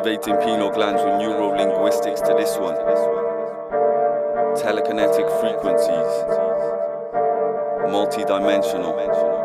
Activating pineal glands with neurolinguistics to this one. Telekinetic frequencies. Multi-dimensional.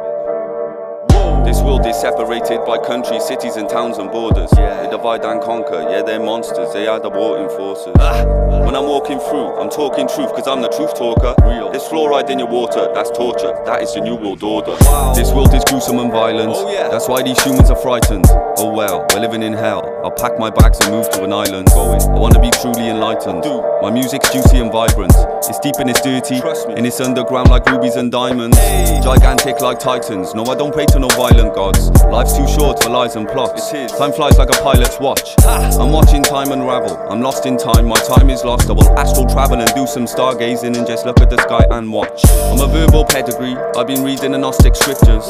This world is separated by countries, cities, and towns and borders. Yeah. They divide and conquer, yeah, they're monsters, they are the warring forces. Ah. When I'm walking through, I'm talking truth, cause I'm the truth talker. Real. There's fluoride in your water, that's torture, that is the new world order. Wow. This world is gruesome and violent, Oh, yeah. that's why these humans are frightened. Oh well, we're living in hell. I'll pack my bags and move to an island. Going. I wanna be truly enlightened. Do. My music's juicy and vibrant. It's deep and it's dirty, and it's underground like rubies and diamonds. Gigantic like titans. No, I don't pray to no violent gods. Life's too short for lies and plots. Time flies like a pilot's watch. I'm watching time unravel. I'm lost in time. My time is lost. I will astral travel and do some stargazing and just look at the sky and watch. I'm a verbal pedigree. I've been reading the Gnostic scriptures.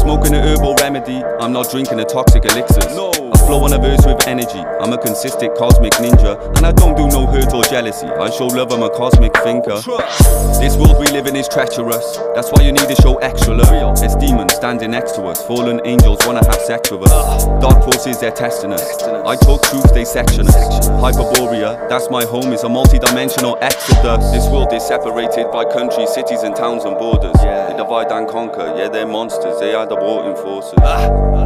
Smoking a herbal remedy. I'm not drinking the toxic elixirs. No. I flow on a verse with energy. I'm a consistent cosmic ninja. And I don't do no hurt or jealousy. I show love. I'm a cosmic thinker. This world we live in is treacherous. That's why you need to show extra love. There's demons standing next to us. Fallen angels wanna have sex with us. Dark forces, they're testing us. I talk truth, they section us. Hyperborea, that's my home, is a multi-dimensional exodus. This world is separated by countries, cities, and towns and borders. They divide and conquer, yeah, they're monsters. They are the warring forces.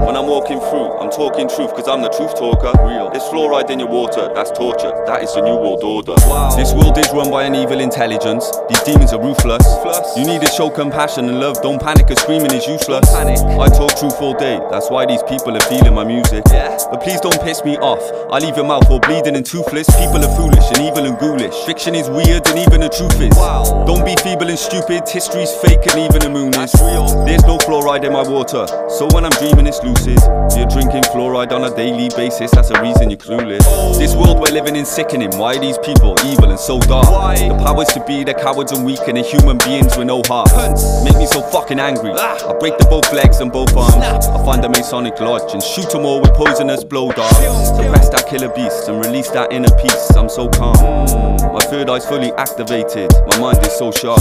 When I'm walking through, I'm talking truth, cause I'm the truth talker. Real. There's fluoride in your water, that's torture. That is the new world order. Wow. This world is run by an evil intelligence. These demons are ruthless. Ruthless. You need to show compassion and love. Don't panic, cause screaming is useless. Panic. I talk truth all day. That's why these people are feeling my music. Yeah. But please don't piss me off. I leave your mouth all bleeding and toothless. People are foolish and evil and ghoulish. Fiction is weird and even the truth is. Wow. Don't be feeble and stupid. History's fake and even the moon is. Real. There's no fluoride in my water. So when I'm dreaming, it's lucid. You're drinking fluoride on a daily basis. That's a reason you're clueless. This world we're living in sickening. Why are these people evil and so dark? Why? The powers to be, they're cowards and weak, and they're human beings with no heart. Make me so fucking angry. Ah. I break the both legs and both arms. I find the Masonic lodge and shoot them all with poisonous blow darts. Suppress that killer beast and release that inner peace. I'm so calm. Eye's fully activated. My mind is so sharp.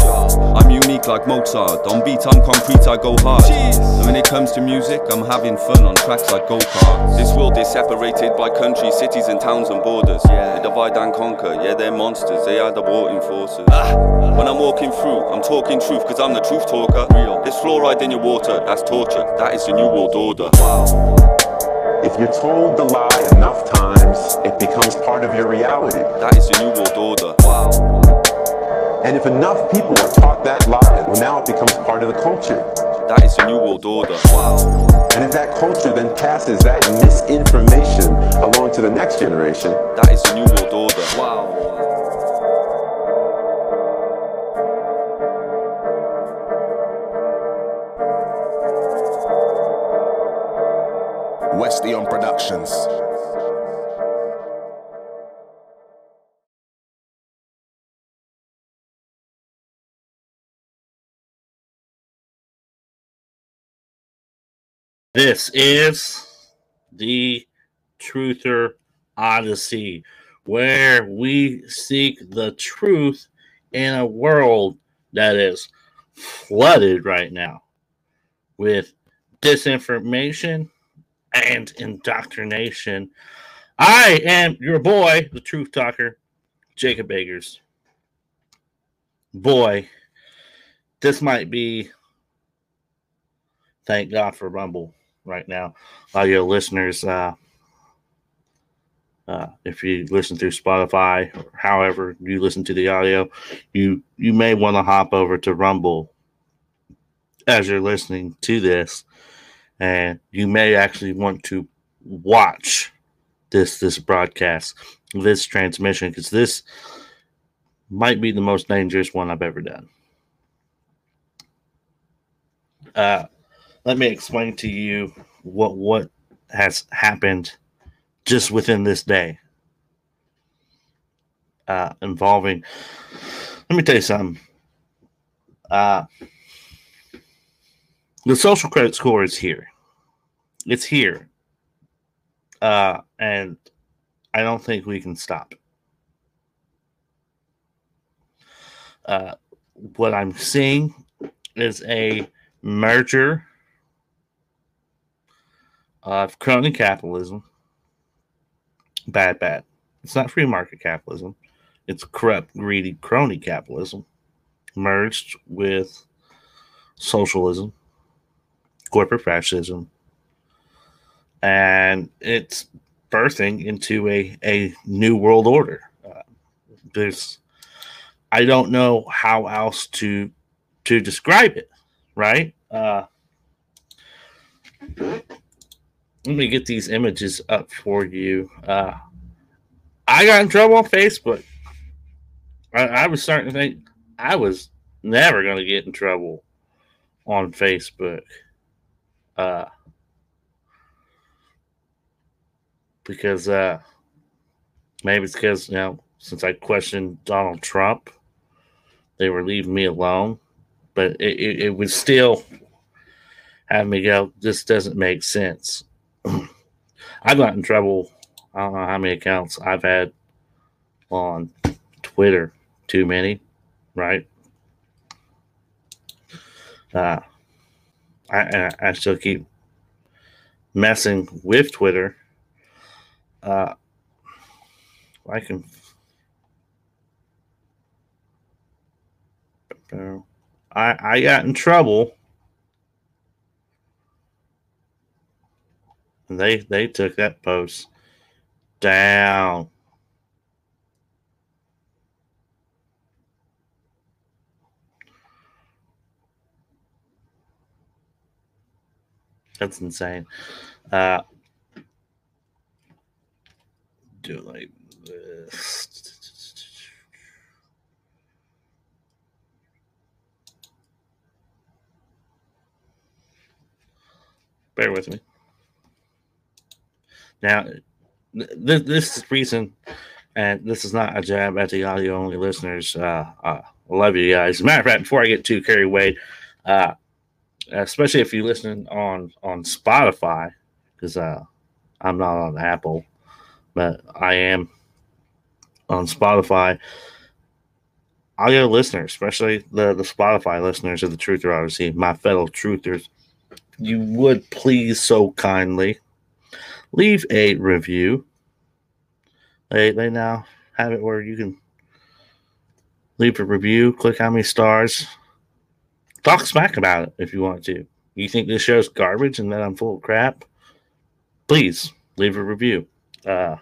I'm unique like Mozart. On beat, I'm concrete, I go hard. And when it comes to music, I'm having fun on tracks like go karts. This world is separated by countries, cities, and towns and borders. Yeah. They divide and conquer. Yeah, they're monsters. They are the warring forces. Ah. When I'm walking through, I'm talking truth, cause I'm the truth talker. Real. There's fluoride in your water, that's torture. That is the new world order. If you're told the lie enough times, it becomes part of your reality. That is the new world order. Wow. And if enough people are taught that lie, well, now it becomes part of the culture. That is the new world order. Wow. And if that culture then passes that misinformation along to the next generation, That is the new world order. Wow. Westion Productions. This is the Truther Odyssey, where we seek the truth in a world that is flooded right now with disinformation and indoctrination. I am your boy, the truth talker, Jacob Bakers. Boy, this might be thank God for Rumble right now. All your listeners, uh, uh, if you listen through Spotify or however you listen to the audio, you you may want to hop over to Rumble as you're listening to this, and you may actually want to watch this this broadcast, this transmission, because this might be the most dangerous one I've ever done. Uh, let me explain to you what what has happened just within this day uh, involving let me tell you something uh, the social credit score is here it's here uh, and i don't think we can stop uh, what i'm seeing is a merger of crony capitalism. Bad, bad. It's not free market capitalism. It's corrupt, greedy, crony capitalism merged with socialism, corporate fascism, and it's birthing into a, a new world order. Uh, there's, I don't know how else to to describe it, right? Uh, let me get these images up for you. Uh, I got in trouble on Facebook. I, I was starting to think I was never going to get in trouble on Facebook. Uh, because uh, maybe it's because, you know, since I questioned Donald Trump, they were leaving me alone. But it, it, it would still have me go, this doesn't make sense. I got in trouble. I don't know how many accounts I've had on Twitter. Too many, right? Uh, I, I still keep messing with Twitter. Uh, I can. I I got in trouble. And they they took that post down. That's insane. Uh, do like this. Bear with me. Now, th- this is reason, and this is not a jab at the audio only listeners. Uh, uh, I love you guys. Matter of fact, before I get too carried away, uh, especially if you listen on on Spotify, because uh, I'm not on Apple, but I am on Spotify. Audio listeners, especially the the Spotify listeners of the Truther Odyssey, my fellow truthers, you would please so kindly leave a review. They they now have it where you can leave a review, click how many stars, talk smack about it if you want to. You think this show's garbage and that I'm full of crap? Please leave a review. Uh,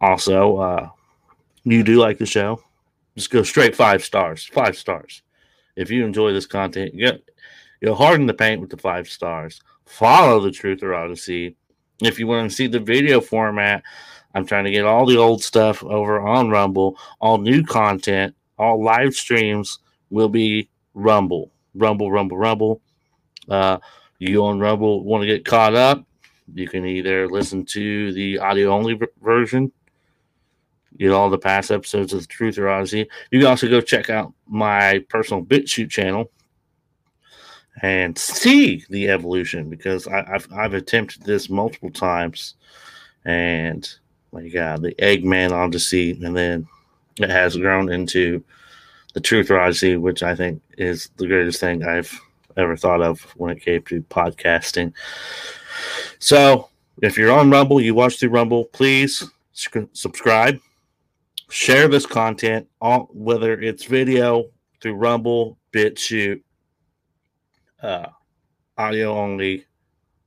also, uh, you do like the show, just go straight five stars. Five stars. If you enjoy this content, you you'll harden the paint with the five stars. Follow the Truther Odyssey. If you want to see the video format, I'm trying to get all the old stuff over on Rumble, all new content, all live streams will be Rumble, Rumble, Rumble, Rumble. Uh, you on Rumble want to get caught up? You can either listen to the audio only version, get all the past episodes of the Truther Odyssey. You can also go check out my personal BitChute channel and see the evolution because I, have I've attempted this multiple times, and my God, the Eggman Odyssey, and then it has grown into the Truther Odyssey, which I think is the greatest thing I've ever thought of when it came to podcasting. So, if you're on Rumble, you watch through Rumble, please subscribe, share this content, all, whether it's video through Rumble, BitChute, uh, audio only,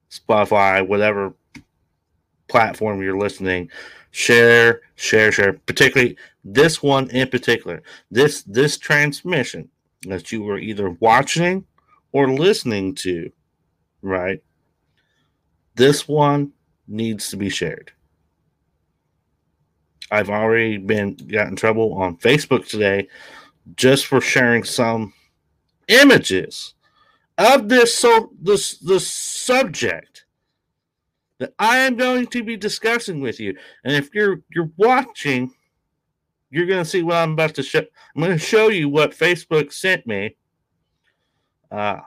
Spotify, whatever platform you're listening share, share, share. Particularly this one in particular, this this transmission that you were either watching or listening to, right? This one needs to be shared. I've already been got in trouble on Facebook today just for sharing some images of this so this this subject that I am going to be discussing with you. And if you're you're watching, you're going to see what I'm about to show. I'm going to show you what Facebook sent me. Uh,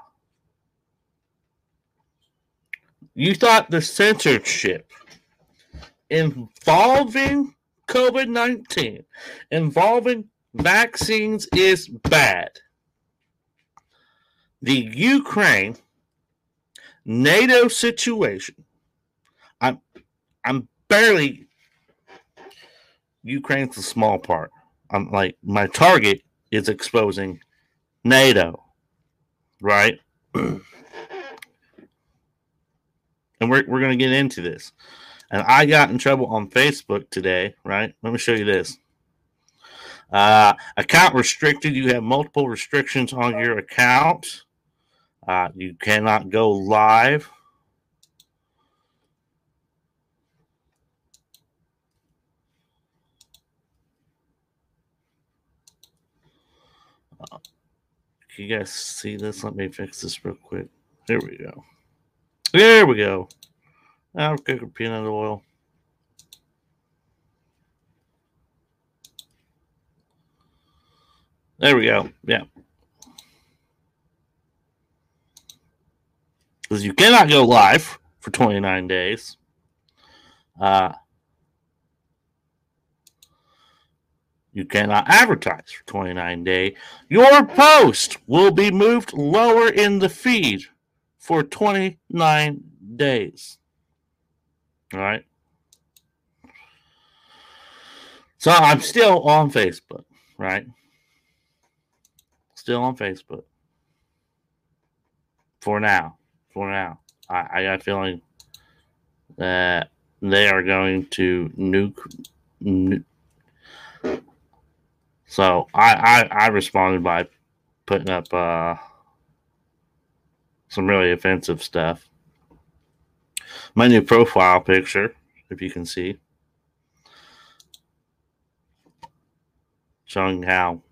you thought the censorship involving COVID 19, involving vaccines is bad. The Ukraine NATO situation. I'm barely Ukraine's the small part. I'm like my target is exposing NATO, right? and we're we're gonna get into this. And I got in trouble on Facebook today, right? Let me show you this. Uh, account restricted. You have multiple restrictions on your account. Uh, you cannot go live. Can you guys see this? Let me fix this real quick. There we go. There we go. I'll cook a peanut oil. There we go. Yeah. Because you cannot go live for 29 days. Uh, you cannot advertise for 29 days. Your post will be moved lower in the feed for 29 days. All right. So I'm still on Facebook, right? Still on Facebook. For now. For now. I, I got a feeling that they are going to nuke, nuke. So I, I I responded by putting up uh some really offensive stuff my new profile picture, if you can see, showing how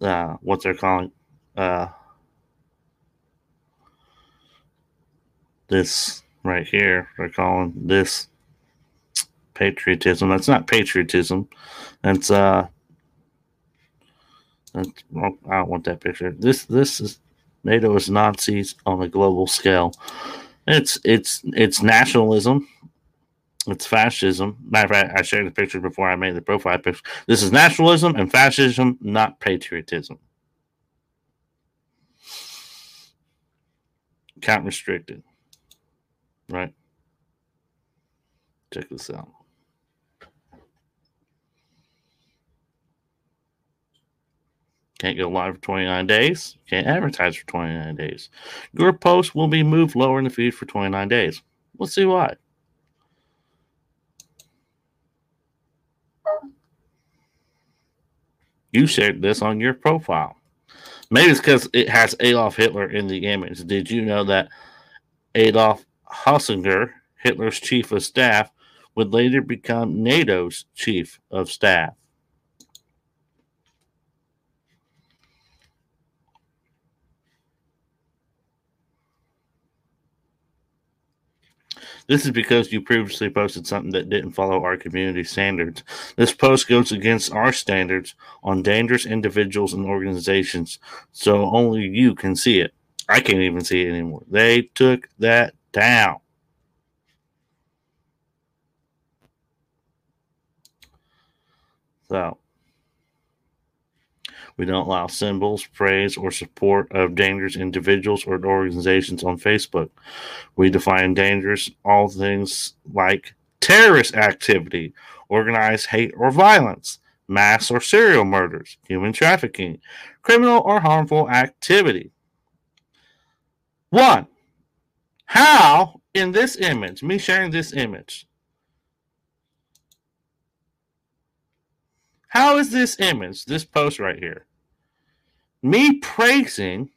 uh, what they're calling uh, this right here. They're calling this patriotism. That's not patriotism. That's uh. That's, I don't want that picture. This this is NATO is Nazis on a global scale. It's it's it's nationalism. It's fascism. Matter of fact, I shared the picture before I made the profile picture. This is nationalism and fascism, not patriotism. Count restricted. Right? Check this out. Can't go live for 29 days. Can't advertise for 29 days. Your post will be moved lower in the feed for 29 days. Let's see why. You shared this on your profile. Maybe it's because it has Adolf Hitler in the image. Did you know that Adolf Heusinger, Hitler's chief of staff, would later become NATO's chief of staff? This is because you previously posted something that didn't follow our community standards. This post goes against our standards on dangerous individuals and organizations, so only you can see it. I can't even see it anymore. They took that down. So, we don't allow symbols, praise, or support of dangerous individuals or organizations on Facebook. We define dangerous all things like terrorist activity, organized hate or violence, mass or serial murders, human trafficking, criminal or harmful activity. One, how in this image, me sharing this image, How is this image, this post right here, me praising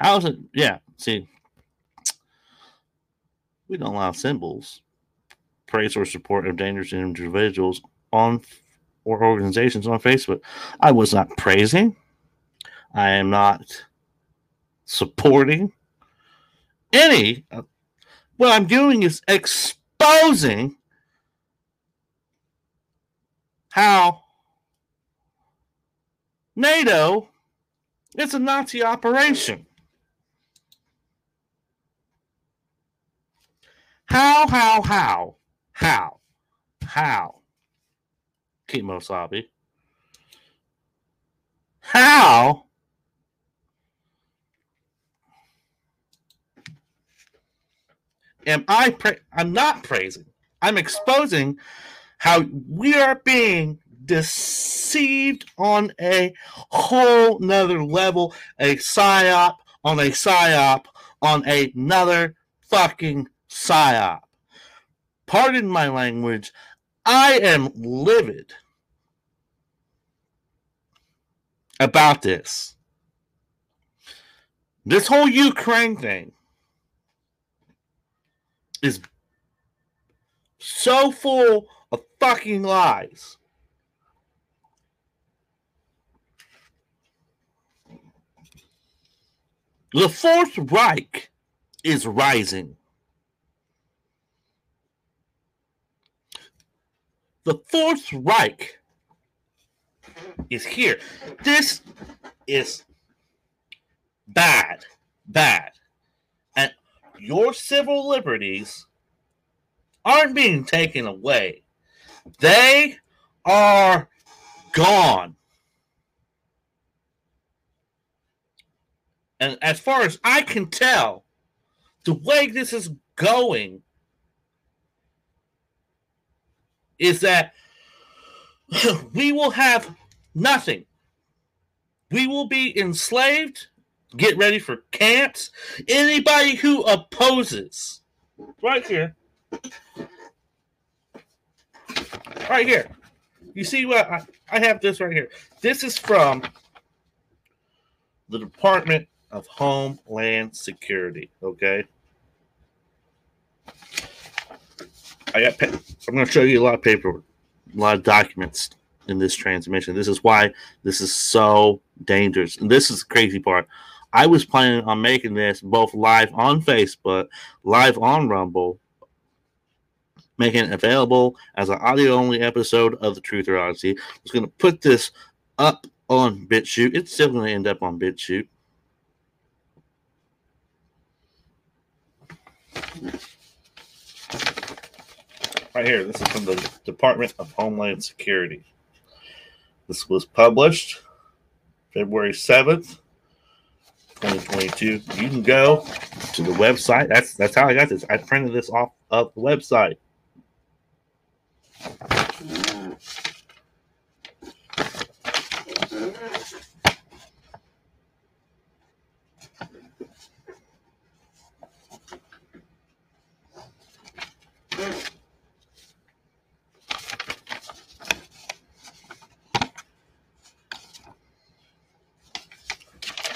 How is it? Yeah, see, we don't allow symbols, praise or support of dangerous individuals on or organizations on Facebook. I was not praising. I am not supporting any. What I'm doing is exposing how NATO is a Nazi operation. How, how, how, How? How? Kimosabi. How? Am I pra- I'm not praising. I'm exposing how we are being deceived on a whole nother level, a psyop on a psyop on another fucking psyop. Pardon my language. I am livid about this. This whole Ukraine thing is so full of fucking lies. The Fourth Reich is rising. The Fourth Reich is here. This is bad, bad. Your civil liberties aren't being taken away, they are gone. And as far as I can tell, the way this is going is that we will have nothing. We will be enslaved. Get ready for camps. Anybody who opposes, right here, right here. You see what I, I have this right here. This is from the Department of Homeland Security. Okay. I got. I'm going to show you a lot of paperwork, a lot of documents in this transmission. This is why this is so dangerous. And this is the crazy part. I was planning on making this both live on Facebook, live on Rumble, making it available as an audio only episode of the Truther Odyssey. I was going to put this up on BitChute. It's still going to end up on BitChute. Right here, this is from the Department of Homeland Security. This was published February 7th, 2022. You can go to the website. That's that's how I got this. I printed this off of the website.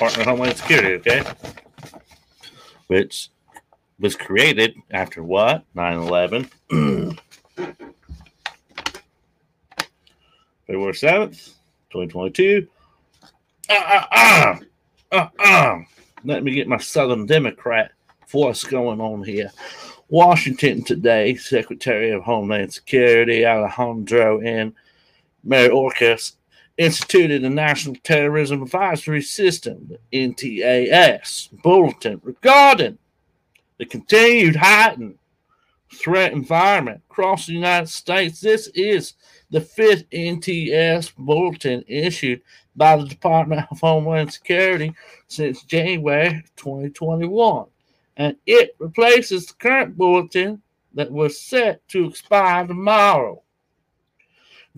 Department of Homeland Security, okay? Which was created after what? 9 11. February 7th, 2022. Uh, uh, uh, uh, uh. Let me get my Southern Democrat voice going on here. Washington today, Secretary of Homeland Security Alejandro N. Mayorkas instituted the National Terrorism Advisory System, the NTAS, bulletin regarding the continued heightened threat environment across the United States. This is the fifth NTS bulletin issued by the Department of Homeland Security since January 2021, and it replaces the current bulletin that was set to expire tomorrow.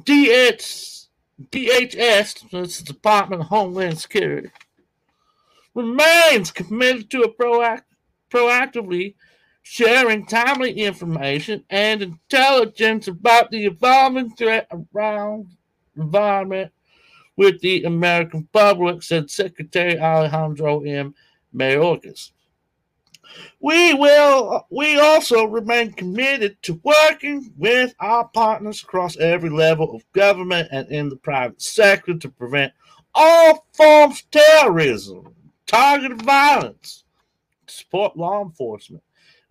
DH, DHS, the Department of Homeland Security, remains committed to proact, proactively sharing timely information and intelligence about the evolving threat around environment with the American public, said Secretary Alejandro M. Mayorkas. We will we also remain committed to working with our partners across every level of government and in the private sector to prevent all forms of terrorism, targeted violence, support law enforcement,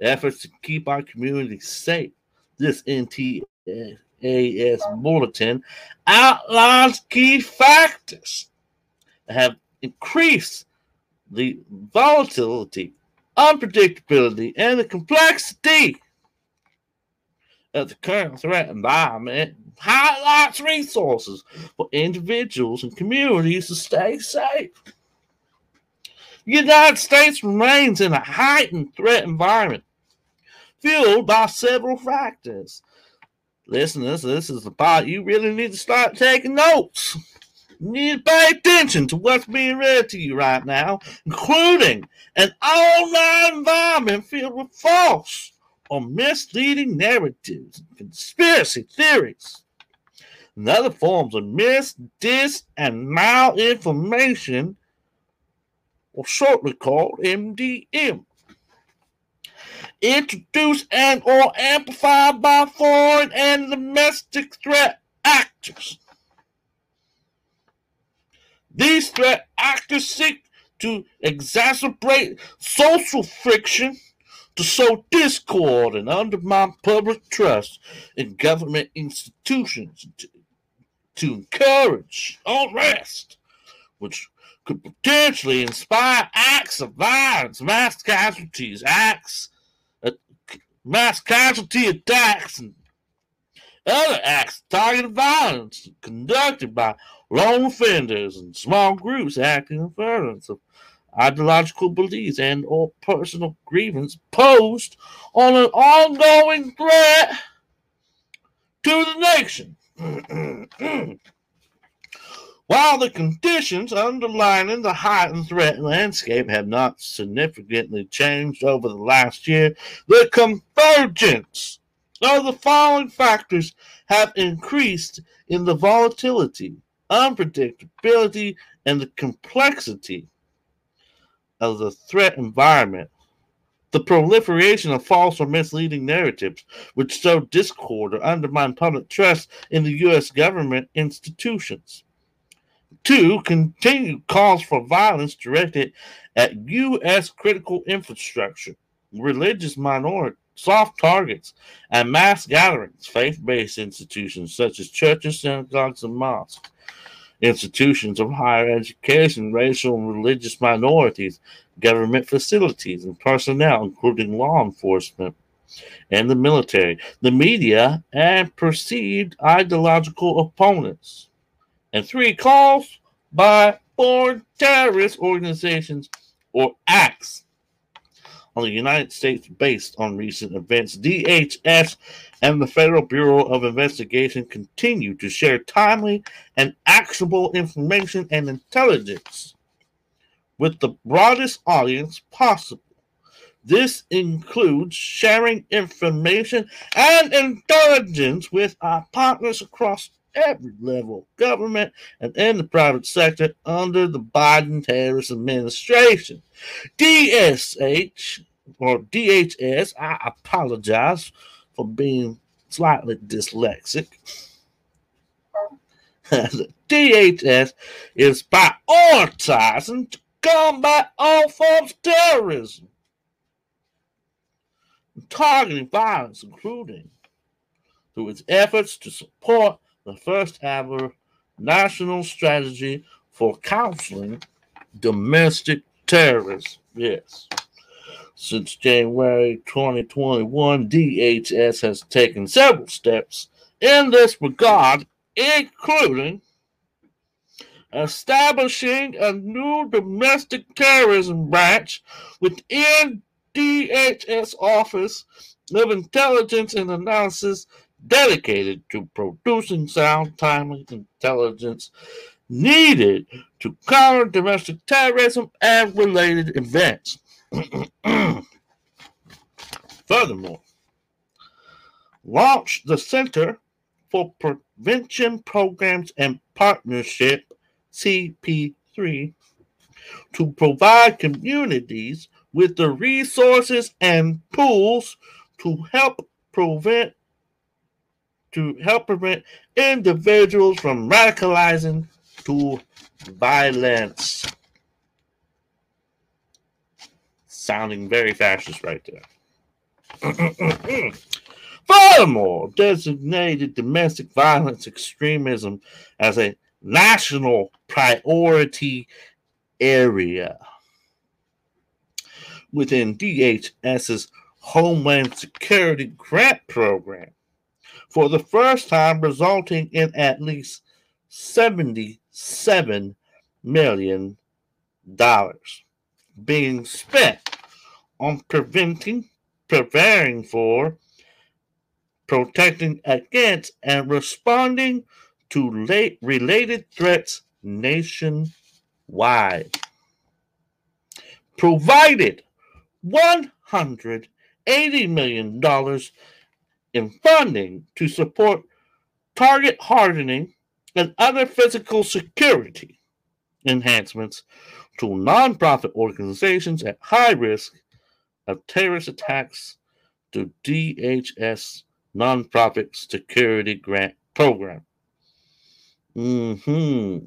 efforts to keep our communities safe. This NTAS bulletin outlines key factors that have increased the volatility, unpredictability, and the complexity of the current threat environment highlights resources for individuals and communities to stay safe. The United States remains in a heightened threat environment fueled by several factors. Listeners, this is the part you really need to start taking notes. Need to pay attention to what's being read to you right now, including an online environment filled with false or misleading narratives conspiracy theories and other forms of mis, dis, and malinformation, or shortly called MDM. Introduced and or amplified by foreign and domestic threat actors. These threat actors seek to exacerbate social friction, to sow discord and undermine public trust in government institutions, to, to encourage unrest, which could potentially inspire acts of violence, mass casualties, acts, uh, mass casualty attacks, and other acts targeted violence conducted by lone offenders and small groups acting in furtherance of ideological beliefs and or personal grievance posed on an ongoing threat to the nation. While the conditions underlying the heightened threat landscape have not significantly changed over the last year, the convergence of the following factors have increased in the volatility, unpredictability, and the complexity of the threat environment. The proliferation of false or misleading narratives, which sow discord or undermine public trust in the U.S. government institutions. Two, continued calls for violence directed at U.S. critical infrastructure, religious minorities, soft targets, and mass gatherings, faith based institutions such as churches, synagogues, and mosques, institutions of higher education, racial and religious minorities, government facilities, and personnel, including law enforcement and the military, the media, and perceived ideological opponents. And three, calls by foreign terrorist organizations or acts on the United States based on recent events. DHS and the Federal Bureau of Investigation continue to share timely and actionable information and intelligence with the broadest audience possible. This includes sharing information and intelligence with our partners across every level of government and in the private sector under the Biden Harris administration. DSH or DHS, I apologize for being slightly dyslexic. DHS is prioritizing to combat all forms of terrorism, targeting violence, including through its efforts to support the first ever national strategy for counseling domestic terrorists. Yes. Since January 2021, DHS has taken several steps in this regard, including establishing a new domestic terrorism branch within DHS Office of Intelligence and Analysis dedicated to producing sound, timely intelligence needed to counter domestic terrorism and related events. Furthermore, launch the Center for Prevention Programs and Partnership, CP3, to provide communities with the resources and tools to help prevent to help prevent individuals from radicalizing to violence. Sounding very fascist right there. Furthermore, designated domestic violence extremism as a national priority area within DHS's Homeland Security Grant Program for the first time, resulting in at least $77 million being spent on preventing, preparing for, protecting against, and responding to late related threats nationwide. Provided $180 million in funding to support target hardening and other physical security enhancements to nonprofit organizations at high risk of terrorist attacks to DHS nonprofit security grant program. Mm-hmm.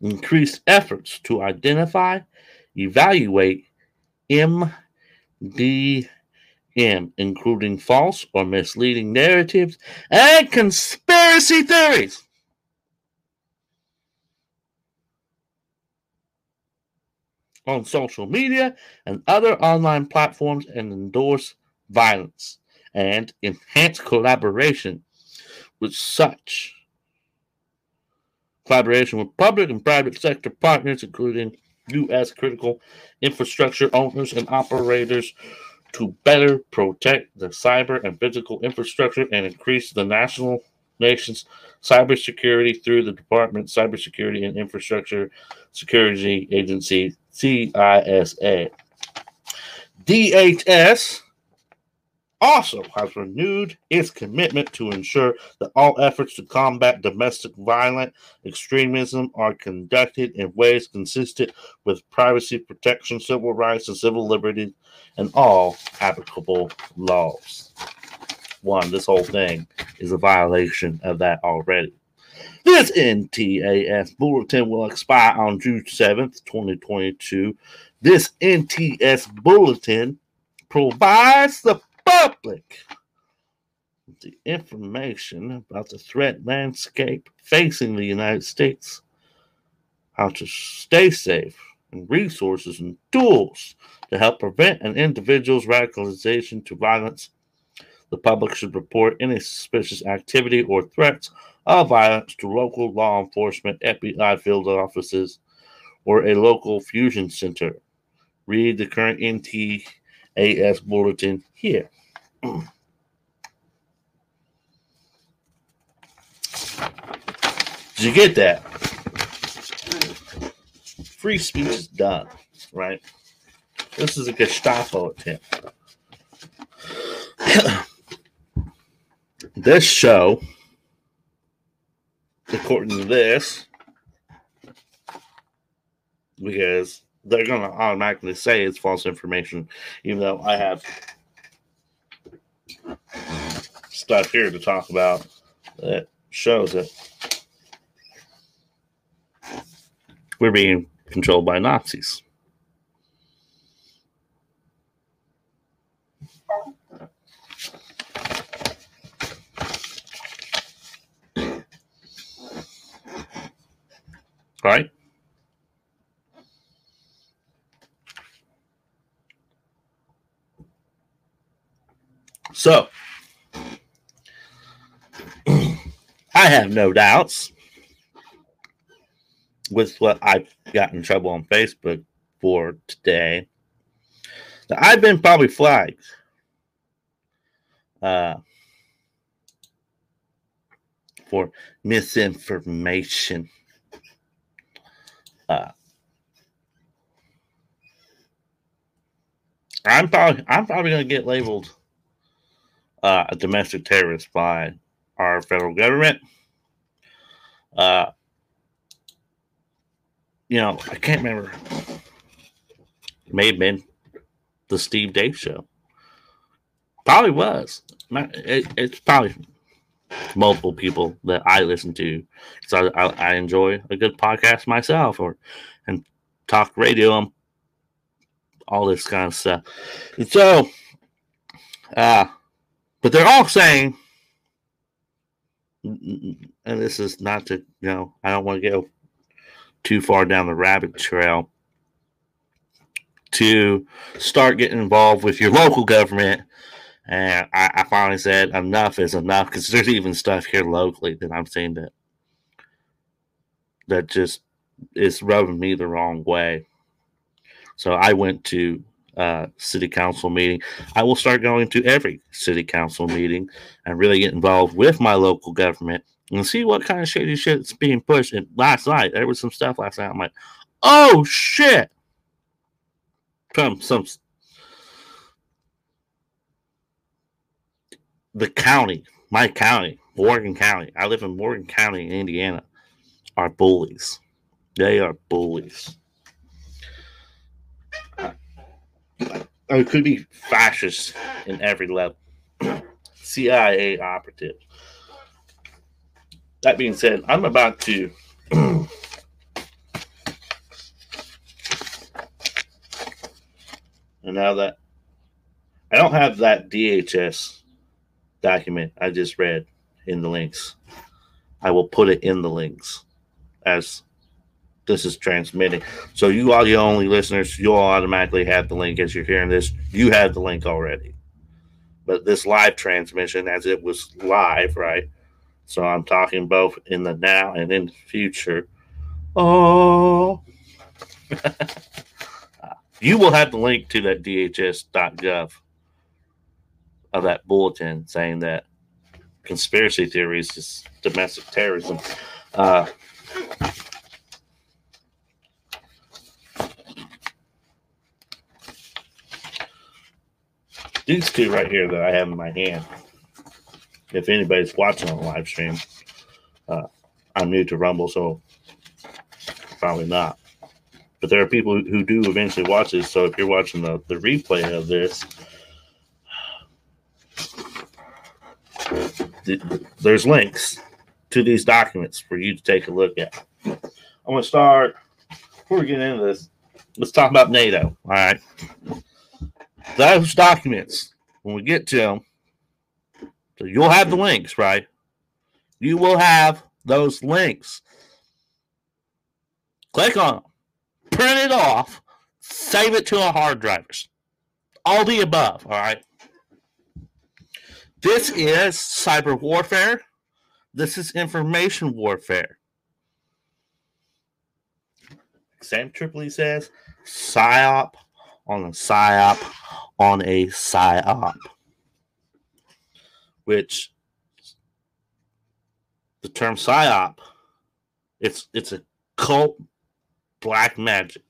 Increased efforts to identify, evaluate Including false or misleading narratives and conspiracy theories. on social media and other online platforms and endorse violence and enhance collaboration with such collaboration with public and private sector partners, including U.S. critical infrastructure owners and operators, to better protect the cyber and physical infrastructure and increase the national nation's cybersecurity through the Department of Cybersecurity and Infrastructure Security Agency CISA. DHS also has renewed its commitment to ensure that all efforts to combat domestic violent extremism are conducted in ways consistent with privacy protection, civil rights, and civil liberties, and all applicable laws. One, this whole thing is a violation of that already. This NTAS bulletin will expire on June 7th, 2022. This NTS bulletin provides the public the information about the threat landscape facing the United States, how to stay safe, and resources and tools to help prevent an individual's radicalization to violence. The public should report any suspicious activity or threats of violence to local law enforcement, FBI field offices, or a local fusion center. Read the current NTAS bulletin here. Did you get that? Free speech is done, right? This is a Gestapo attempt. this show according to this, because they're going to automatically say it's false information, even though I have stuff here to talk about that shows it. We're being controlled by Nazis. right? So, I have no doubts with what I've got in trouble on Facebook for today. I've been probably flagged. Uh, for misinformation. Uh, I'm probably I'm probably going to get labeled uh, a domestic terrorist by our federal government. Uh, you know, I can't remember. It may have been the Steve Dave show. Probably was. It, it's probably multiple people that I listen to because I, I, I, enjoy a good podcast myself or and talk radio and all this kind of stuff. And so, uh, but they're all saying, and this is not to, you know, I don't want to go too far down the rabbit trail to start getting involved with your local government And I, I finally said enough is enough because there's even stuff here locally that I'm seeing that that just is rubbing me the wrong way. So I went to uh, city council meeting. I will start going to every city council meeting and really get involved with my local government and see what kind of shady shit is being pushed. And last night there was some stuff last night. I'm like, oh shit, from some the county, my county, Morgan County. I live in Morgan County, Indiana. Are bullies. They are bullies. It could be fascists in every level. CIA operative. That being said, I'm about to and now that I don't have that DHS document I just read in the links, I will put it in the links as this is transmitting. So you audio only listeners, you'll automatically have the link as you're hearing this. You have the link already. But this live transmission, as it was live, right? So I'm talking both in the now and in the future. Oh, you will have the link to that DHS.gov of that bulletin saying that conspiracy theories is domestic terrorism. Uh, these two right here that I have in my hand, if anybody's watching on live stream, uh, I'm new to Rumble, so probably not. But there are people who do eventually watch this. So if you're watching the, the replay of this, there's links to these documents for you to take a look at. I'm going to start, before we get into this, let's talk about NATO. All right. Those documents, when we get to them, so you'll have the links, right? You will have those links. Click on them, print it off, save it to our hard drivers. All the above, all right? This is cyber warfare. This is information warfare. Sam Tripoli says PSYOP on the PSYOP on a PSYOP. Which the term PSYOP, it's it's a cult black magic.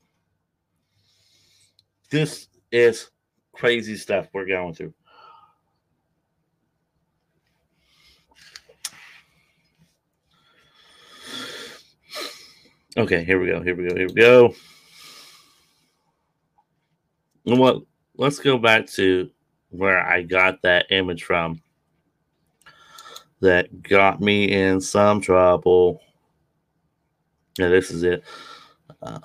This is crazy stuff we're going through. Okay, here we go. Here we go. Here we go. What? Let's go back to where I got that image from. That got me in some trouble. Yeah, this is it. Uh,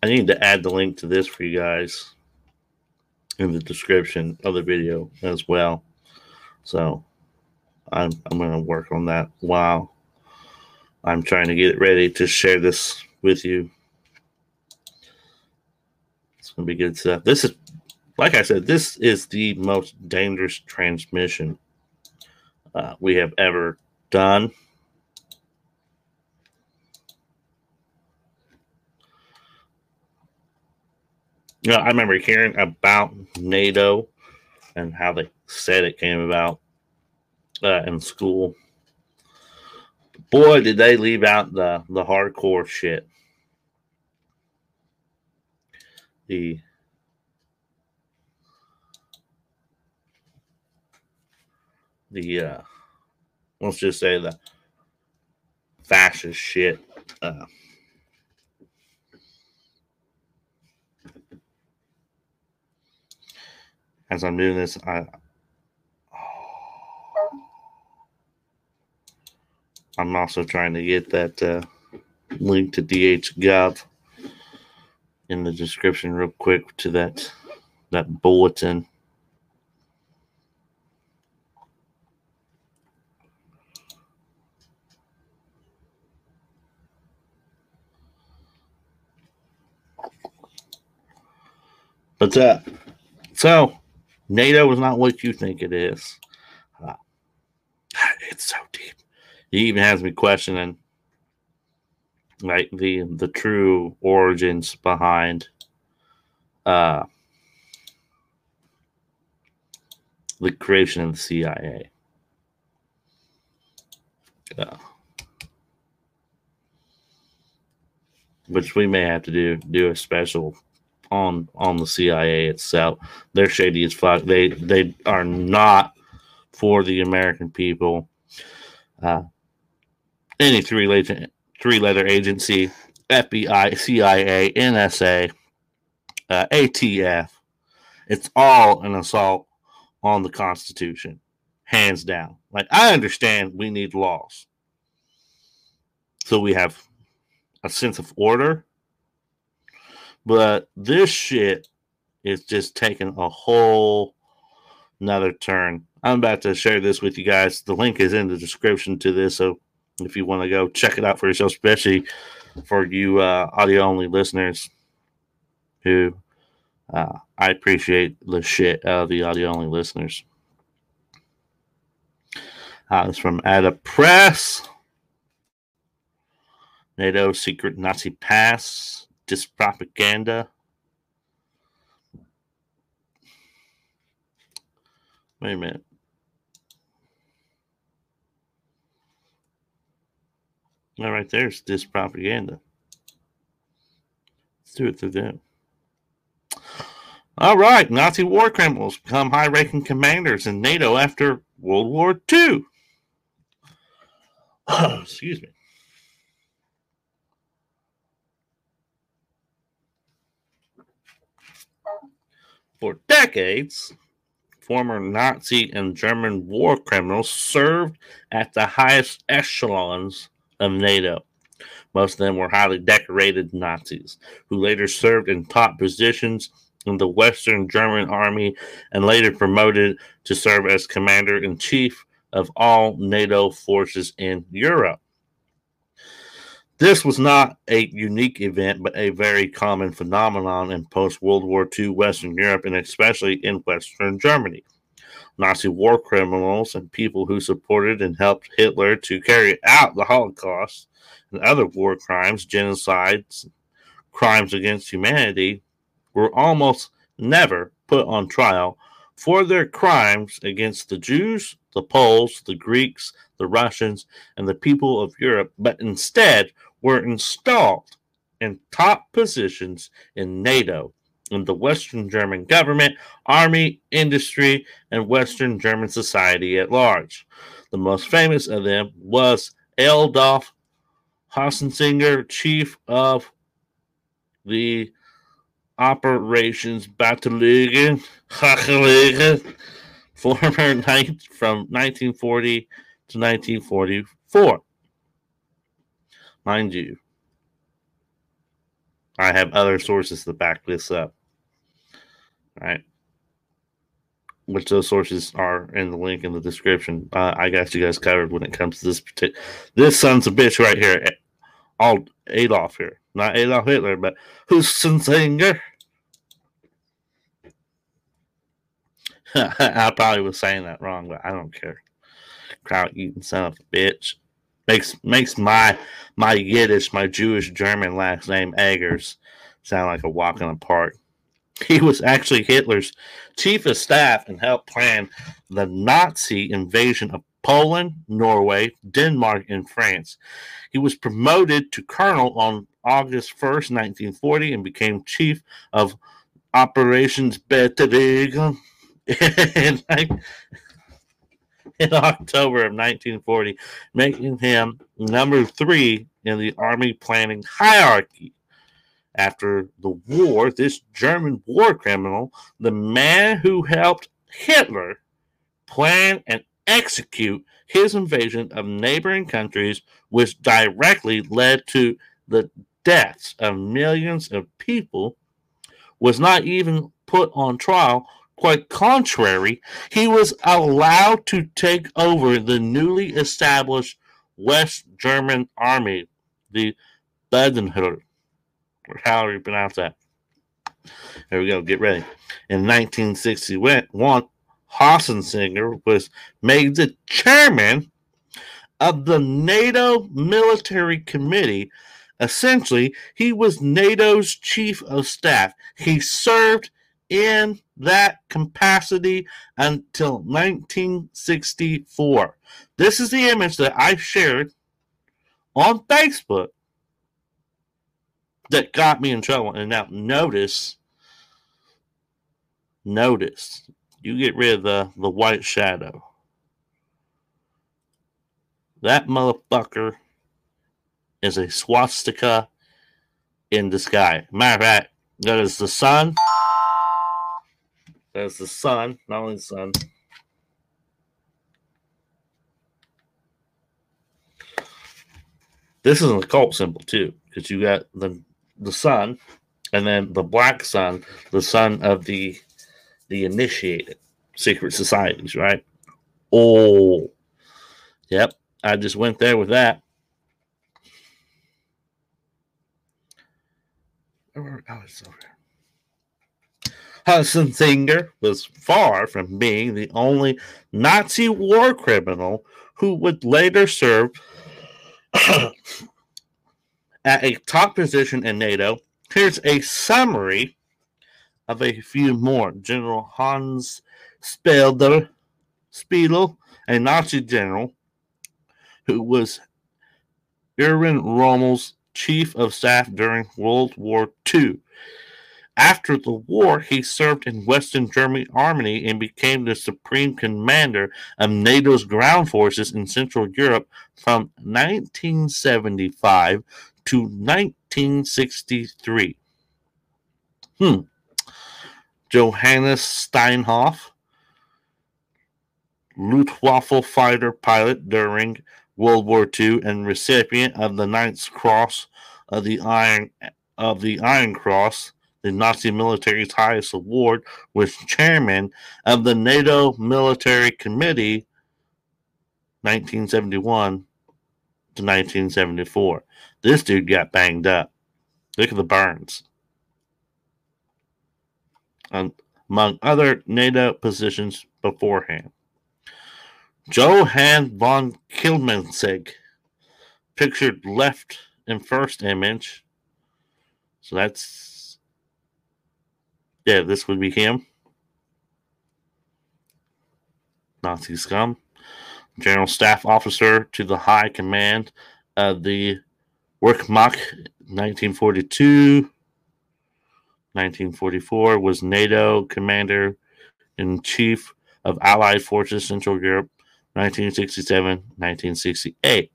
I need to add the link to this for you guys in the description of the video as well. So I'm I'm gonna work on that while I'm trying to get it ready to share this with you. To be good stuff. This is, like I said, this is the most dangerous transmission uh, we have ever done. You know, I remember hearing about NATO and how they said it came about uh, in school boy, did they leave out the the hardcore shit. The the uh let's just say the fascist shit. Uh, as I'm doing this, I I'm also trying to get that uh, link to DHGov in the description real quick to that that bulletin. What's uh, so NATO is not what you think it is. Uh, it's so deep. He even has me questioning like the the true origins behind uh the creation of the CIA. Uh, which we may have to do do a special on on the CIA itself. They're shady as fuck. They they are not for the American people. Uh, any three letter three letter agency, FBI, CIA, NSA, uh, ATF, it's all an assault on the Constitution, hands down. Like I understand we need laws, so we have a sense of order. But this shit is just taking a whole another turn. I'm about to share this with you guys. The link is in the description to this, so if you want to go check it out for yourself, especially for you uh, audio only listeners who uh, I appreciate the shit out of the audio only listeners. Uh, it's from Adara Press. NATO secret Nazi pass, dispropaganda. Wait a minute. All right, there's this propaganda. Let's do it through them. All right, Nazi war criminals become high ranking commanders in NATO after World War II. Excuse me. For decades, former Nazi and German war criminals served at the highest echelons of NATO. Most of them were highly decorated Nazis who later served in top positions in the Western German army and later promoted to serve as commander in chief of all NATO forces in Europe. This was not a unique event, but a very common phenomenon in post World War II Western Europe and especially in Western Germany. Nazi war criminals and people who supported and helped Hitler to carry out the Holocaust and other war crimes, genocides, crimes against humanity were almost never put on trial for their crimes against the Jews, the Poles, the Greeks, the Russians, and the people of Europe, but instead were installed in top positions in NATO, in the Western German government, army, industry, and Western German society at large. The most famous of them was Adolf Hossensinger, chief of the Operations Battalion, former night from 1940 to 1944. Mind you, I have other sources to back this up. Right. Which those sources are in the link in the description. Uh, I got you guys covered when it comes to this particular. This son's a bitch right here. All Adolf here, not Adolf Hitler, but Hustensinger. I probably was saying that wrong, but I don't care. Crowd eating son of a bitch makes makes my my Yiddish, my Jewish German last name Eggers sound like a walk in the park. He was actually Hitler's chief of staff and helped plan the Nazi invasion of Poland, Norway, Denmark, and France. He was promoted to colonel on August 1st, 1940, and became chief of Operations in October of 1940, making him number three in the army planning hierarchy. After the war, this German war criminal, the man who helped Hitler plan and execute his invasion of neighboring countries, which directly led to the deaths of millions of people, was not even put on trial. Quite contrary, he was allowed to take over the newly established West German army, the Badenhüter, or however you pronounce that. Here we go. Get ready. In 1961, Hossensinger was made the chairman of the NATO Military Committee. Essentially, he was NATO's chief of staff. He served in that capacity until 1964. This is the image that I shared on Facebook that got me in trouble. And now notice, notice, you get rid of the, the white shadow. That motherfucker is a swastika in the sky. Matter of fact, that is the sun. That is the sun, not only the sun. This is an occult symbol too, because you got the the sun, and then the black sun, the sun of the the initiated secret societies, right? Oh, yep. I just went there with that. Oh, it's over there. Hudson Singer was far from being the only Nazi war criminal who would later serve at a top position in NATO. Here's a summary of a few more. General Hans Spelder, Spiegel, a Nazi general who was Erwin Rommel's chief of staff during World War II. After the war, he served in Western Germany Army and became the supreme commander of NATO's ground forces in Central Europe from 1975 to 1963. Hmm. Johannes Steinhoff, Luftwaffe fighter pilot during World War II and recipient of the Knight's Cross of the Iron of the Iron Cross, the Nazi military's highest award, was chairman of the NATO Military Committee 1971 to 1974. This dude got banged up. Look at the burns. Um, among other NATO positions beforehand. Johann von Kielmansegg, pictured left in first image. So that's, yeah, this would be him. Nazi scum. General Staff Officer to the High Command of the Wehrmacht 1942. 1944 was NATO Commander in Chief of Allied Forces Central Europe 1967 1968.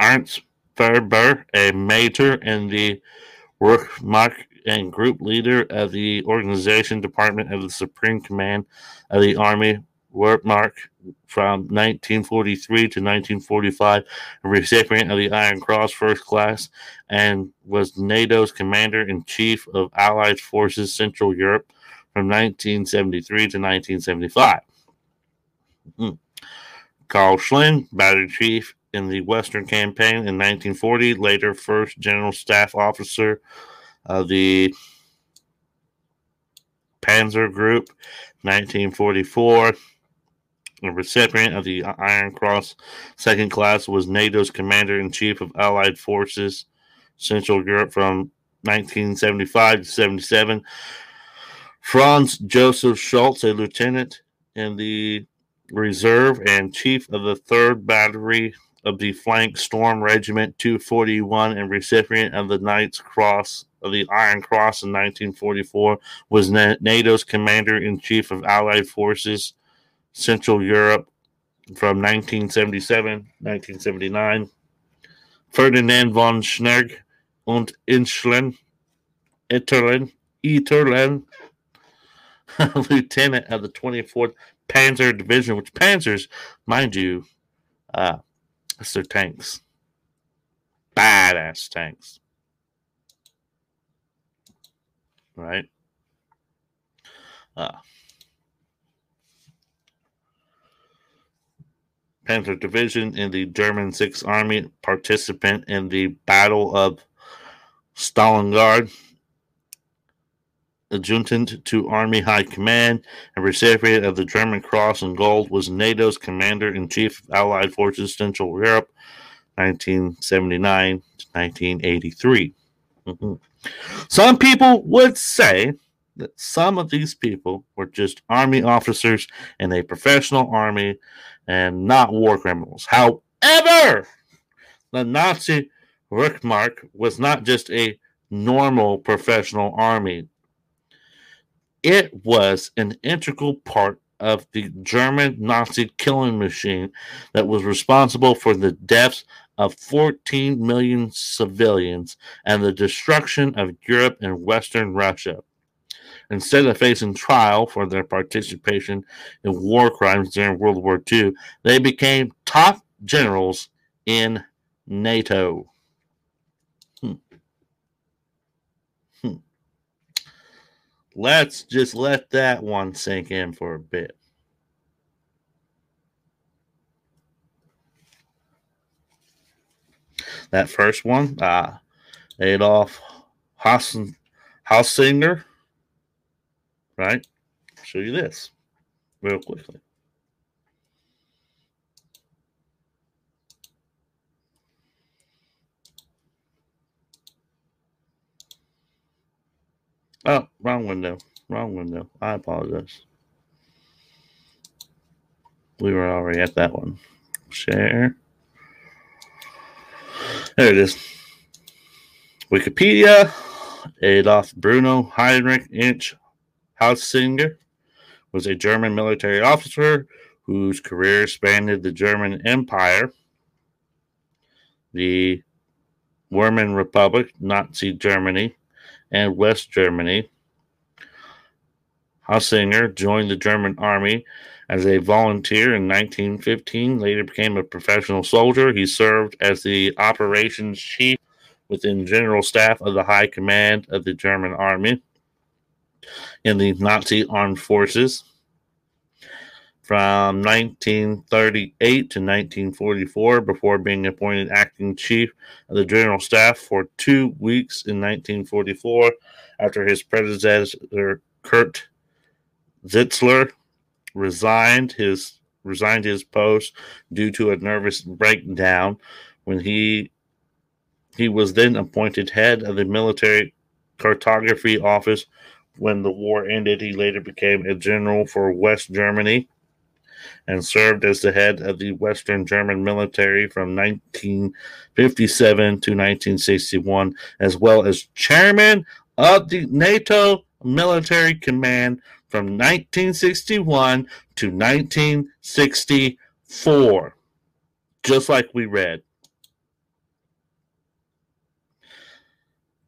Ernst Ferber, a major in the Wehrmacht and group leader of the Organization Department of the Supreme Command of the Army Wehrmacht from 1943 to 1945, a recipient of the Iron Cross First Class, and was NATO's Commander in Chief of Allied Forces Central Europe from 1973 to 1975. Mm. Karl Schling, battery chief in the Western Campaign in 1940, later first General Staff Officer of the Panzer Group, 1944. A recipient of the Iron Cross Second Class was NATO's Commander in Chief of Allied Forces Central Europe from 1975 to 77. Franz Joseph Schultz, a lieutenant in the Reserve and Chief of the 3rd Battery of the Flank Storm Regiment 241 and recipient of the Knight's Cross of the Iron Cross in 1944, was NATO's Commander in Chief of Allied Forces Central Europe from 1977 1979. Ferdinand von Schnerg und Inschlen, Itterlen, Itterlen, Lieutenant of the 24th Panzer Division, which Panzers, mind you, uh, it's their tanks. Badass tanks. Right? Uh, Panzer Division in the German Sixth Army, participant in the Battle of Stalingrad, adjutant to Army High Command and recipient of the German Cross and Gold, was NATO's commander in chief of Allied forces Central Europe, 1979 to 1983. Mhm. Some people would say that some of these people were just army officers in a professional army and not war criminals. However, the Nazi Wehrmacht was not just a normal professional army. It was an integral part of the German Nazi killing machine that was responsible for the deaths of 14 million civilians and the destruction of Europe and Western Russia. Instead of facing trial for their participation in war crimes during World War II, they became top generals in NATO. Hmm. Hmm. Let's just let that one sink in for a bit. That first one, uh, Adolf Hassen, Heusinger, right? Show you this real quickly. Oh, wrong window. Wrong window. I apologize. We were already at that one. Share. There it is. Wikipedia. Adolf Bruno Heinrich Inch Heusinger was a German military officer whose career spanned the German Empire, the Weimar Republic, Nazi Germany, and West Germany. Heusinger joined the German army as a volunteer in 1915, later became a professional soldier. He served as the operations chief within general staff of the high command of the German army in the Nazi armed forces. From 1938 to 1944, before being appointed acting chief of the general staff for two weeks in 1944, after his predecessor Kurt Zeitzler resigned his resigned his post due to a nervous breakdown when he he was then appointed head of the military cartography office. When the war ended he later became a general for west germany and served as the head of the western german military from 1957 to 1961 as well as chairman of the nato military command from 1961 to 1964 just like we read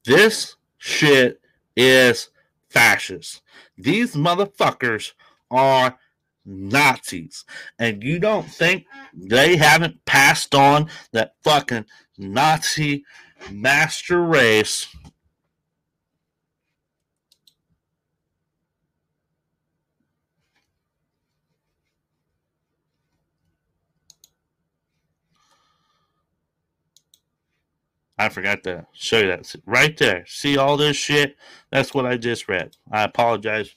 This shit is fascist. These motherfuckers are Nazis. And you don't think they haven't passed on that fucking Nazi master race? I forgot to show you that right there. See all this shit? That's what I just read. I apologize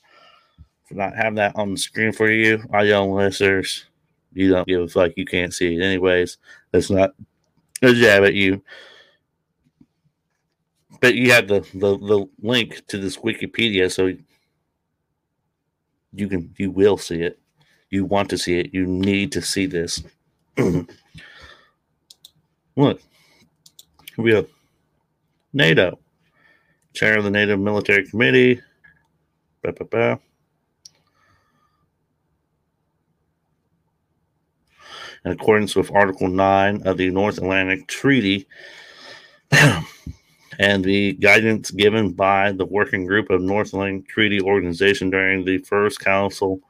not having that on the screen for you, our young listeners. You don't give a fuck. You can't see it anyways. That's not a jab at you. But you have the, the, the link to this Wikipedia, so you can you will see it. You want to see it. You need to see this. Look, we have NATO, chair of the NATO Military Committee. In accordance with Article 9 of the North Atlantic Treaty and the guidance given by the Working Group of North Atlantic Treaty Organization during the first Council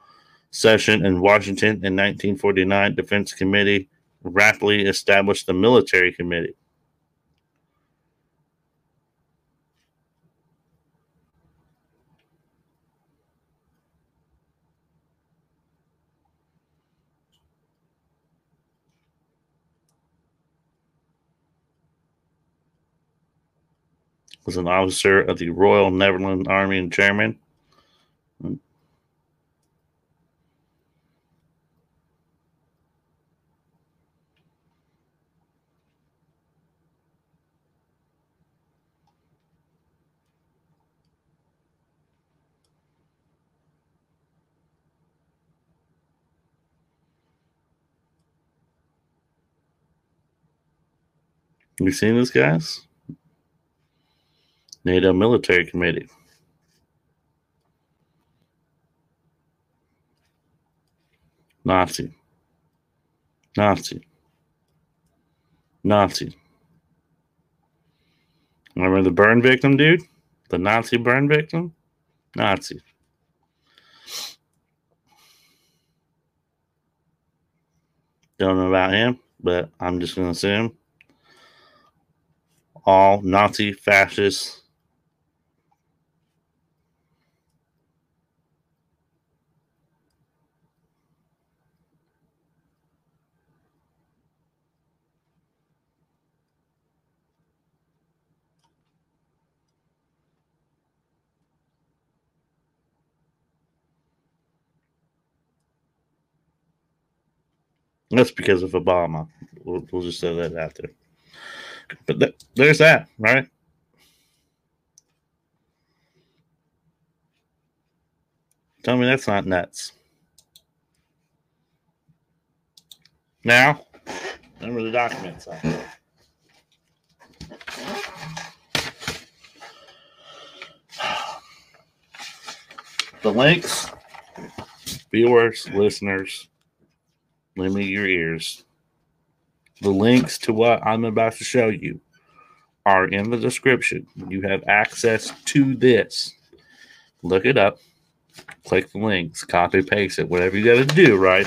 session in Washington in 1949, Defense Committee rapidly established the Military Committee. was an officer of the Royal Netherlands Army and German. You seen this, guys? NATO Military Committee. Nazi. Nazi. Nazi. Remember the burn victim, dude? The Nazi burn victim? Nazi. Don't know about him, but I'm just going to assume all Nazi fascists That's because of Obama. We'll, we'll just throw that out there. But th- there's that, right? Tell me that's not nuts. Now, remember the documents. The links, viewers, listeners, me your ears. The links to what I'm about to show you are in the description. You have access to this. Look it up, click the links, copy, paste it, whatever you got to do, right?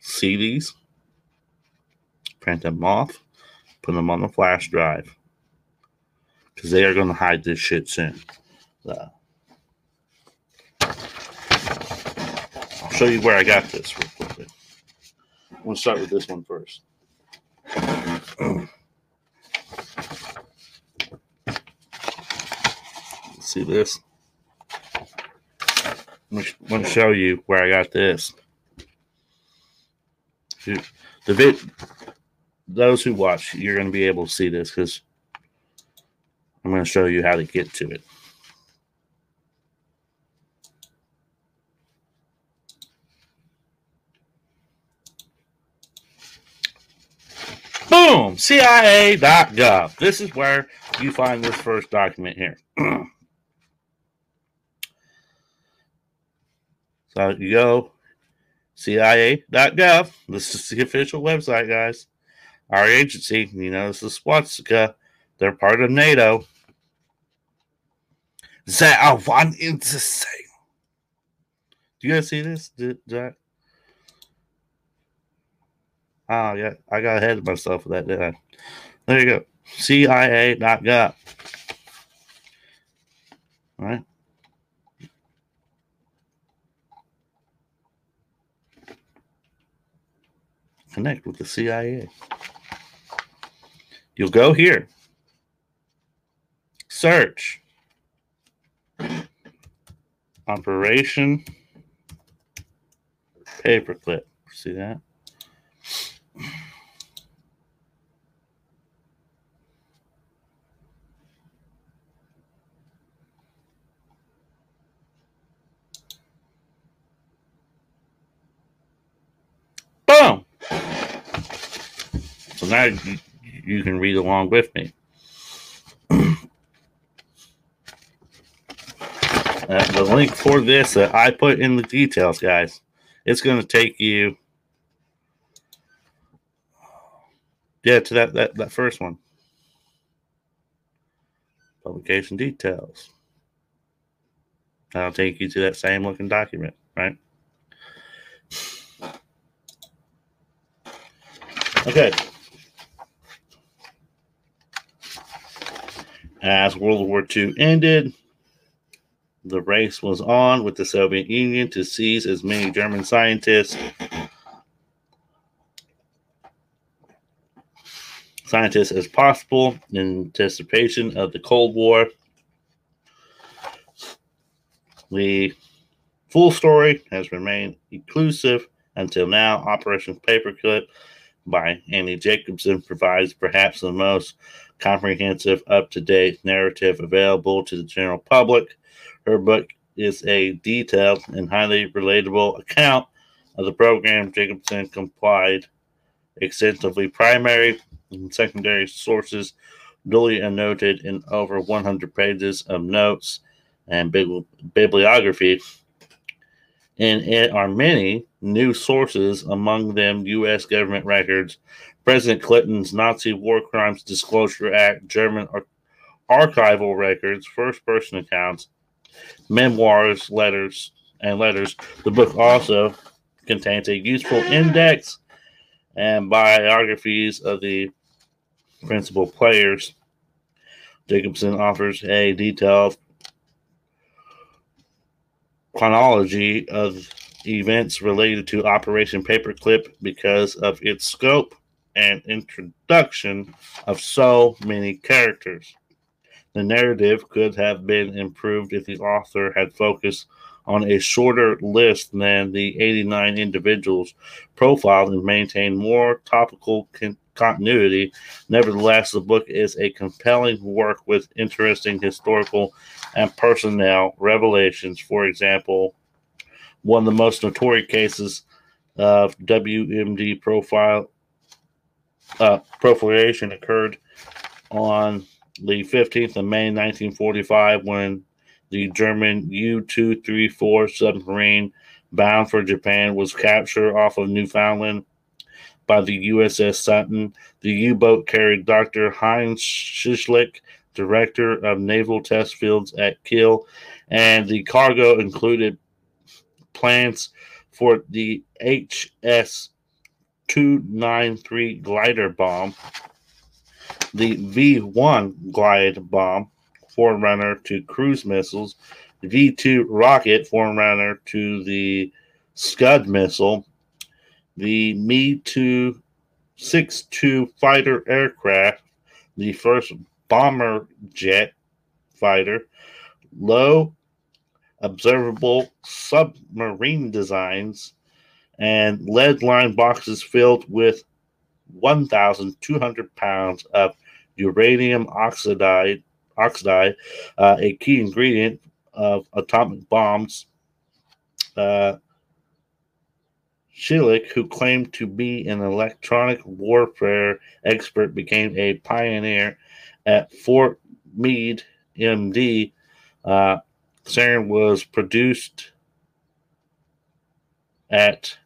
See these, print them off, put them on the flash drive because they are going to hide this shit soon. So, show you where I got this real quickly. I'm going to start with this one first. See this? I'm going to show you where I got this. The vid, those who watch, you're going to be able to see this because I'm going to show you how to get to it. Boom! CIA.gov. This is where you find this first document here. so you go CIA.gov. This is the official website, guys. Our agency, you know, this is Swastika. They're part of NATO. That I wanted to say. Do you guys see this? Did, did Oh, yeah, I got ahead of myself with that, didn't I? There you go. CIA.gov. All right. Connect with the CIA. You'll go here. Search. Operation Paperclip. See that? Boom! You, can read along with me. Uh, the link for this that I put in the details, guys. It's going to take you, yeah, to that that that first one. Publication details. That'll take you to that same looking document, right? Okay. As World War II ended, the race was on with the Soviet Union to seize as many German scientists scientists as possible in anticipation of the Cold War. The full story has remained elusive until now. Operation Paperclip by Annie Jacobsen provides perhaps the most comprehensive, up to date narrative available to the general public. Her book is a detailed and highly relatable account of the program Jacobsen complied extensively. Primary and secondary sources duly annotated in over 100 pages of notes and bibliography. And it are many new sources, among them U.S. government records, President Clinton's Nazi War Crimes Disclosure Act, German ar- archival records, first person accounts, memoirs, letters, and letters. The book also contains a useful index and biographies of the principal players. Jacobsen offers a detailed chronology of events related to Operation Paperclip because of its scope and introduction of so many characters. The narrative could have been improved if the author had focused on a shorter list than the 89 individuals profiled and maintained more topical con- continuity. Nevertheless, the book is a compelling work with interesting historical and personnel revelations. For example, one of the most notorious cases of WMD profile uh, proliferation occurred on the 15th of May 1945 when the German U 234 submarine bound for Japan was captured off of Newfoundland by the USS Sutton. The U boat carried Dr. Heinz Schlicke, director of naval test fields at Kiel, and the cargo included plans for the HS 293 glider bomb, the V 1 glide bomb, forerunner to cruise missiles, V 2 rocket, forerunner to the Scud missile, the Me 2 62 fighter aircraft, the first bomber jet fighter, low observable submarine designs, and lead lined boxes filled with 1,200 pounds of uranium oxide, oxide uh, a key ingredient of atomic bombs. Uh, who claimed to be an electronic warfare expert, became a pioneer at Fort Meade, MD. Uh, Sarin was produced at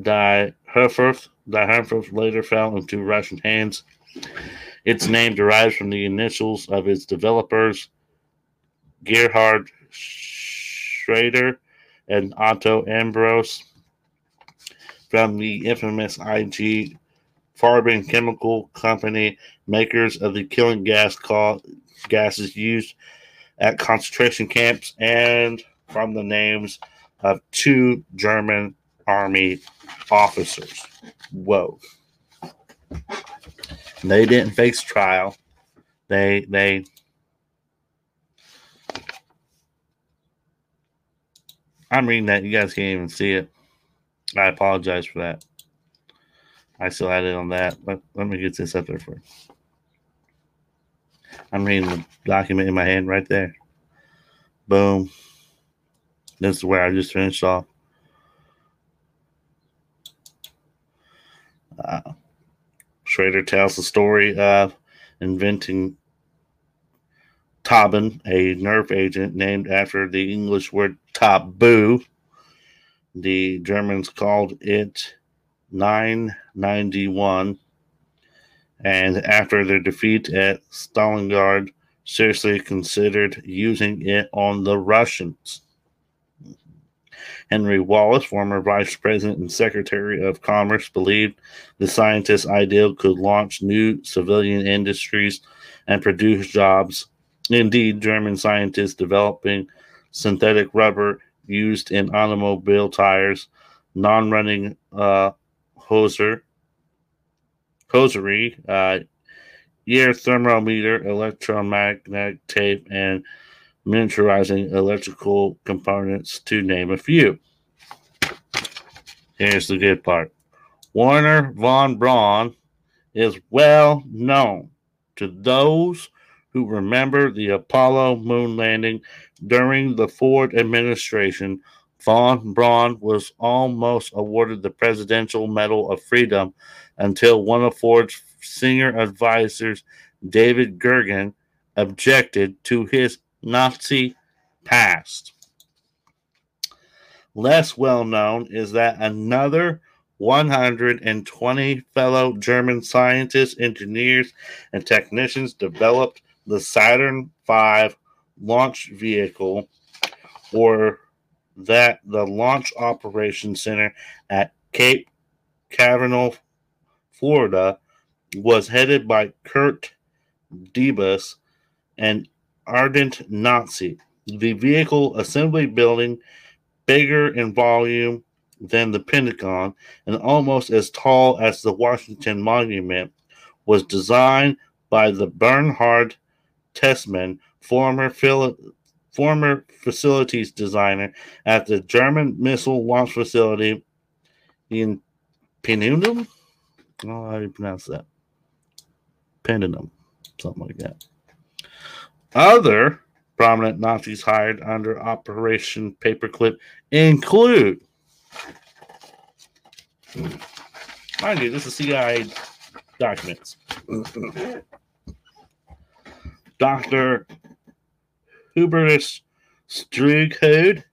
Die Herfurth. Dyhernfurth later fell into Russian hands. Its name derives from the initials of its developers, Gerhard Schrader and Otto Ambros, from the infamous IG Farben Chemical Company, makers of the killing gas gases used at concentration camps, and from the names of two German army officers. Whoa. They didn't face trial. They they I'm reading that. You guys can't even see it. I apologize for that. I still had it on that. Let, let me get this up there for you. I'm reading the document in my hand right there. Boom. This is where I just finished off. Uh, Schrader tells the story of inventing Tabun, a nerve agent named after the English word taboo. The Germans called it 991. And after their defeat at Stalingrad, seriously considered using it on the Russians. Henry Wallace, former vice president and secretary of commerce, believed the scientist's ideal could launch new civilian industries and produce jobs. Indeed, German scientists developing synthetic rubber used in automobile tires, non running uh, hoser, hosiery, uh, ear thermometer, electromagnetic tape, and miniaturizing electrical components, to name a few. Here's the good part Wernher von Braun is well known to those who remember the Apollo moon landing during the Ford administration. Von Braun was almost awarded the Presidential Medal of Freedom until one of Ford's senior advisors, David Gergen, objected to his Nazi past. Less well known is that another 120 fellow German scientists, engineers, and technicians developed the Saturn V launch vehicle, or that the Launch Operations Center at Cape Canaveral, Florida, was headed by Kurt Debus, an ardent Nazi. The vehicle assembly building, bigger in volume than the Pentagon and almost as tall as the Washington Monument, was designed by the Bernhard Tessmann, former Phil- former facilities designer at the German missile launch facility in don't oh, know how you pronounce that. Penunum, something like that. Other prominent Nazis hired under Operation Paperclip include, mind you, this is CIA documents. Dr. Hubertus Strughold,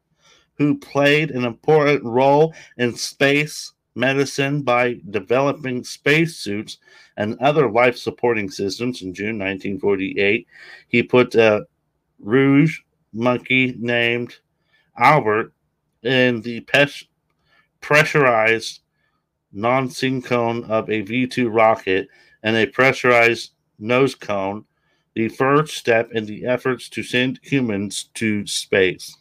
who played an important role in space medicine by developing spacesuits and other life supporting systems in June 1948. He put a rouge monkey named Albert in the pes- pressurized non sink cone of a V 2 rocket and a pressurized nose cone the first step in the efforts to send humans to space.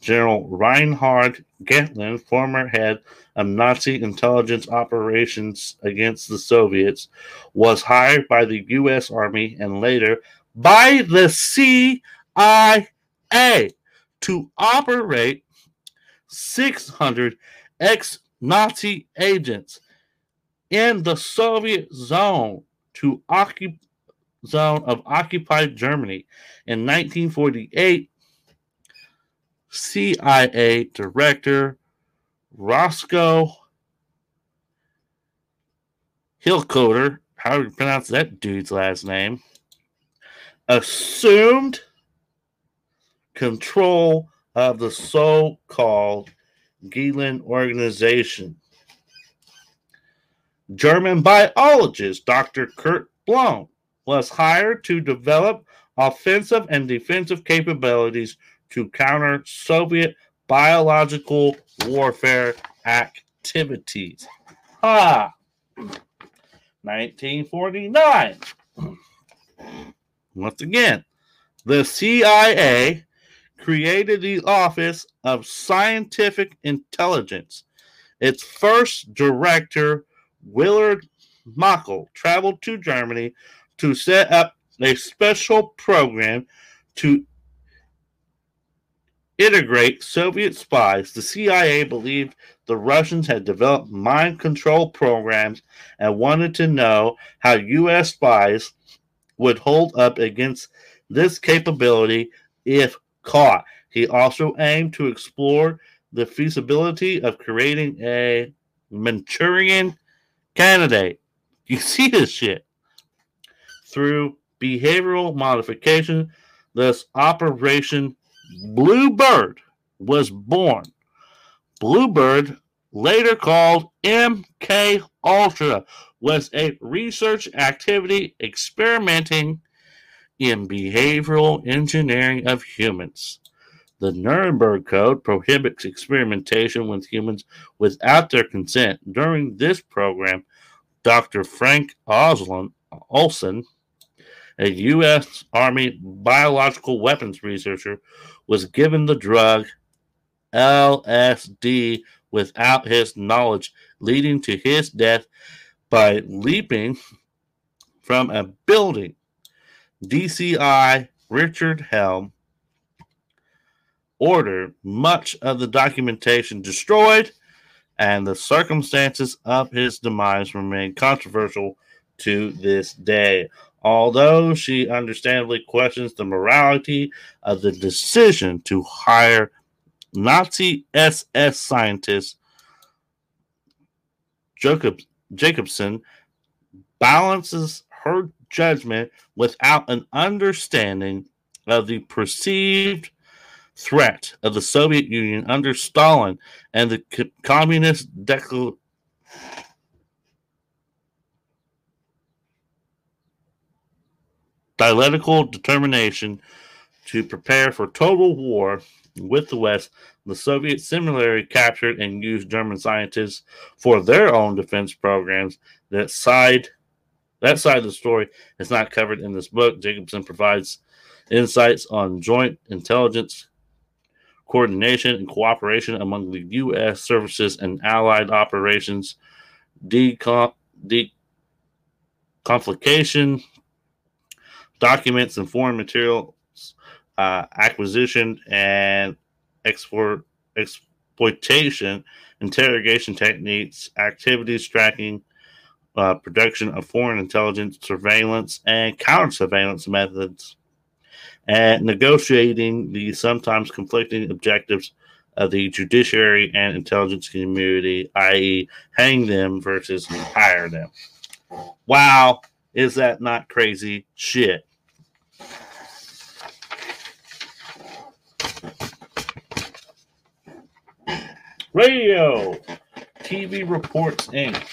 General Reinhard Gehlen, former head of Nazi intelligence operations against the Soviets, was hired by the U.S. Army and later by the CIA to operate 600 ex Nazi agents in the Soviet zone to occupy zone of occupied Germany. In 1948, CIA Director Roscoe Hillcoder, how do you pronounce that dude's last name, assumed control of the so called Gehlen organization. German biologist Dr. Kurt Blome was hired to develop offensive and defensive capabilities to counter Soviet biological warfare activities. Ha! 1949. Once again, the CIA created the Office of Scientific Intelligence. Its first director, Willard Mockel, traveled to Germany to set up a special program to integrate Soviet spies. The CIA believed the Russians had developed mind control programs and wanted to know how U.S. spies would hold up against this capability if caught. He also aimed to explore the feasibility of creating a Manchurian candidate. You see this shit through behavioral modification. This Operation Bluebird was born. Bluebird, later called MK Ultra, was a research activity experimenting in behavioral engineering of humans. The Nuremberg Code prohibits experimentation with humans without their consent. During this program, Dr. Frank Osland, Olson a U.S. Army biological weapons researcher, was given the drug LSD without his knowledge, leading to his death by leaping from a building. DCI Richard Helm ordered much of the documentation destroyed, and the circumstances of his demise remain controversial to this day although she understandably questions the morality of the decision to hire Nazi SS scientist Jacob, Jacobsen balances her judgment without an understanding of the perceived threat of the Soviet Union under Stalin and the co- communist declaration. Dialectical determination to prepare for total war with the West, the Soviets similarly captured and used German scientists for their own defense programs. That side, that side of the story is not covered in this book. Jacobsen provides insights on joint intelligence coordination and cooperation among the U.S. services and allied operations, decom- deconfliction, documents and foreign materials uh, acquisition and export exploitation, interrogation techniques, activities tracking, uh, production of foreign intelligence, surveillance, and counter surveillance methods, and negotiating the sometimes conflicting objectives of the judiciary and intelligence community, i.e., hang them versus hire them. Wow, is that not crazy shit? Radio TV Reports Inc.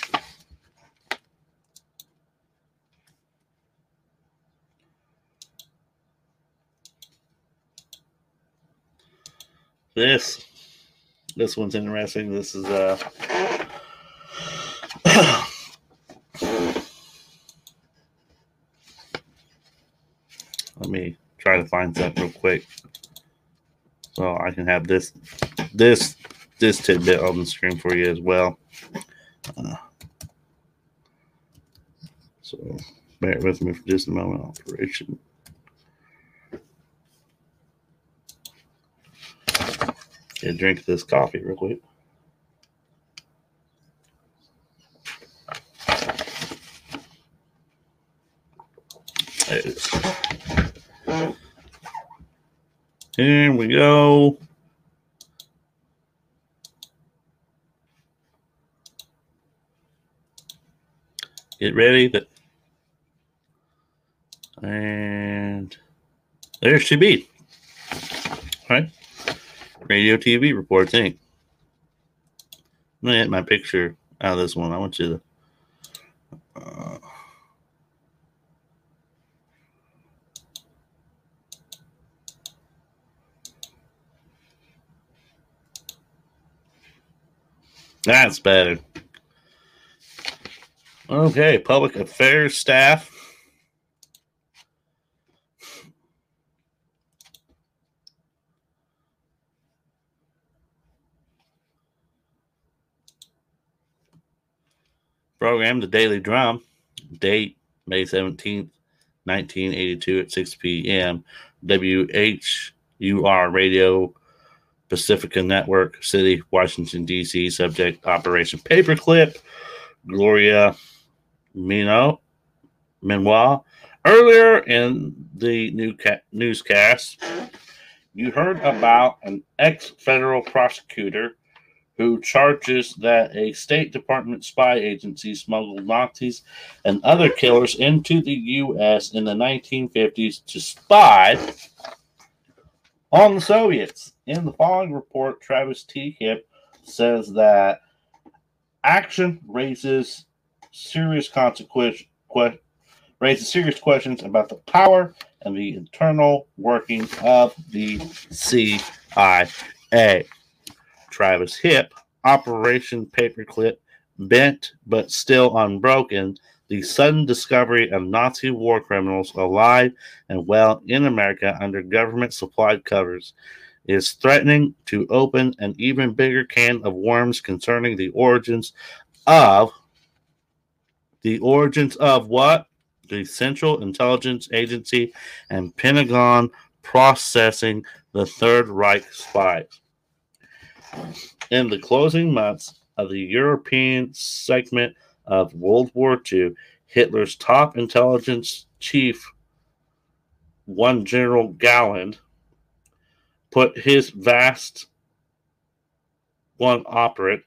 This this one's interesting. This is uh let me try to find that real quick so I can have this this this tidbit on the screen for you as well. Uh, so bear with me for just a moment. Operation. Get drink this coffee real quick. There. Here we go. Get ready. But and there she be. Right. Radio TV reports Inc. I'm gonna get my picture out of this one. I want you to. Uh, that's better. Okay, public affairs staff. Program The Daily Drum. Date May 17th, 1982 at 6 p.m. WHUR Radio Pacifica Network, City, Washington, D.C. Subject Operation Paperclip. Gloria Mino, Meanwhile, earlier in the new ca- newscast, you heard about an ex federal prosecutor who charges that a State Department spy agency smuggled Nazis and other killers into the U.S. in the 1950s to spy on the Soviets. In the following report, Travis T. Hip says that action raises serious consequence que- raises serious questions about the power and the internal working of the CIA. Travis Hip, Operation Paperclip, bent but still unbroken. The sudden discovery of Nazi war criminals alive and well in America under government supplied covers is threatening to open an even bigger can of worms concerning the origins of the origins of what? The Central Intelligence Agency and Pentagon processing the Third Reich spies. In the closing months of the European segment of World War II, Hitler's top intelligence chief, one General Gehlen, put his vast one operate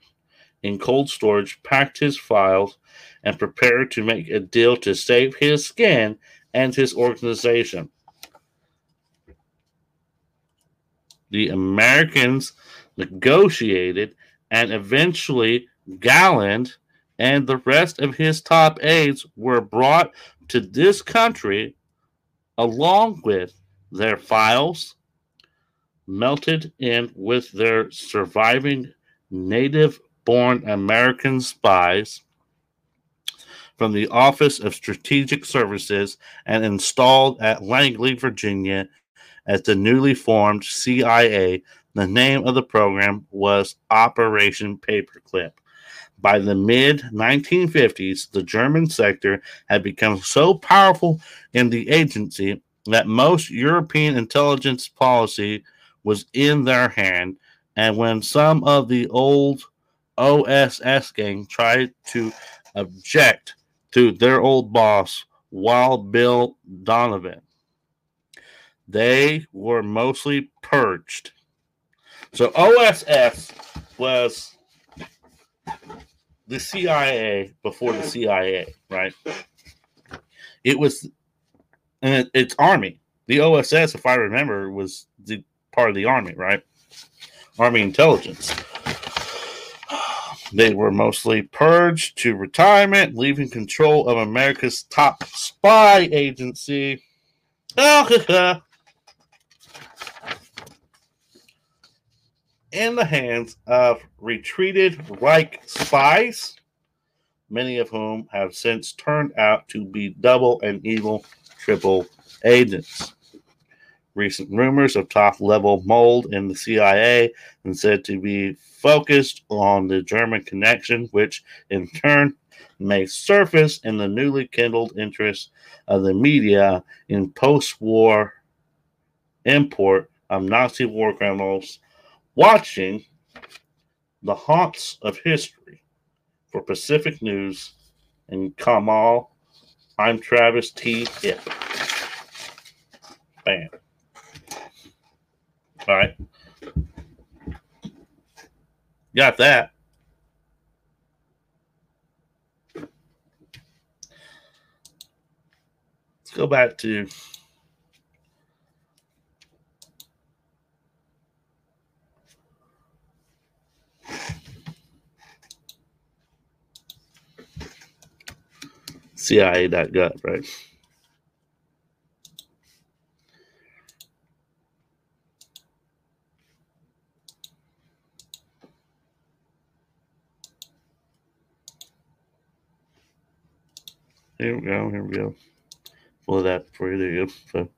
in cold storage, packed his files, and prepared to make a deal to save his skin and his organization. The Americans negotiated and eventually Gehlen and the rest of his top aides were brought to this country along with their files melted in with their surviving native born American spies from the Office of Strategic Services and installed at Langley, Virginia as the newly formed CIA. The name of the program was Operation Paperclip. By the mid 1950s, the German sector had become so powerful in the agency that most European intelligence policy was in their hand. And when some of the old OSS gang tried to object to their old boss, Wild Bill Donovan, they were mostly purged. So OSS was the CIA before the CIA, right? It was, and it, it's Army. The OSS, if I remember, was the part of the Army, right? Army intelligence. They were mostly purged to retirement, leaving control of America's top spy agency. Ah, in the hands of retreated Reich spies, many of whom have since turned out to be double and evil triple agents. Recent rumors of top level mold in the CIA and said to be focused on the German connection, which in turn may surface in the newly kindled interest of the media in post war import of Nazi war criminals watching the haunts of history for Pacific News and Kamal. I'm Travis T. Hip. Bam. All right. Got that. Let's go back to CIA.gov, right? Here we go. Here we go. Pull that for you. There you go. So,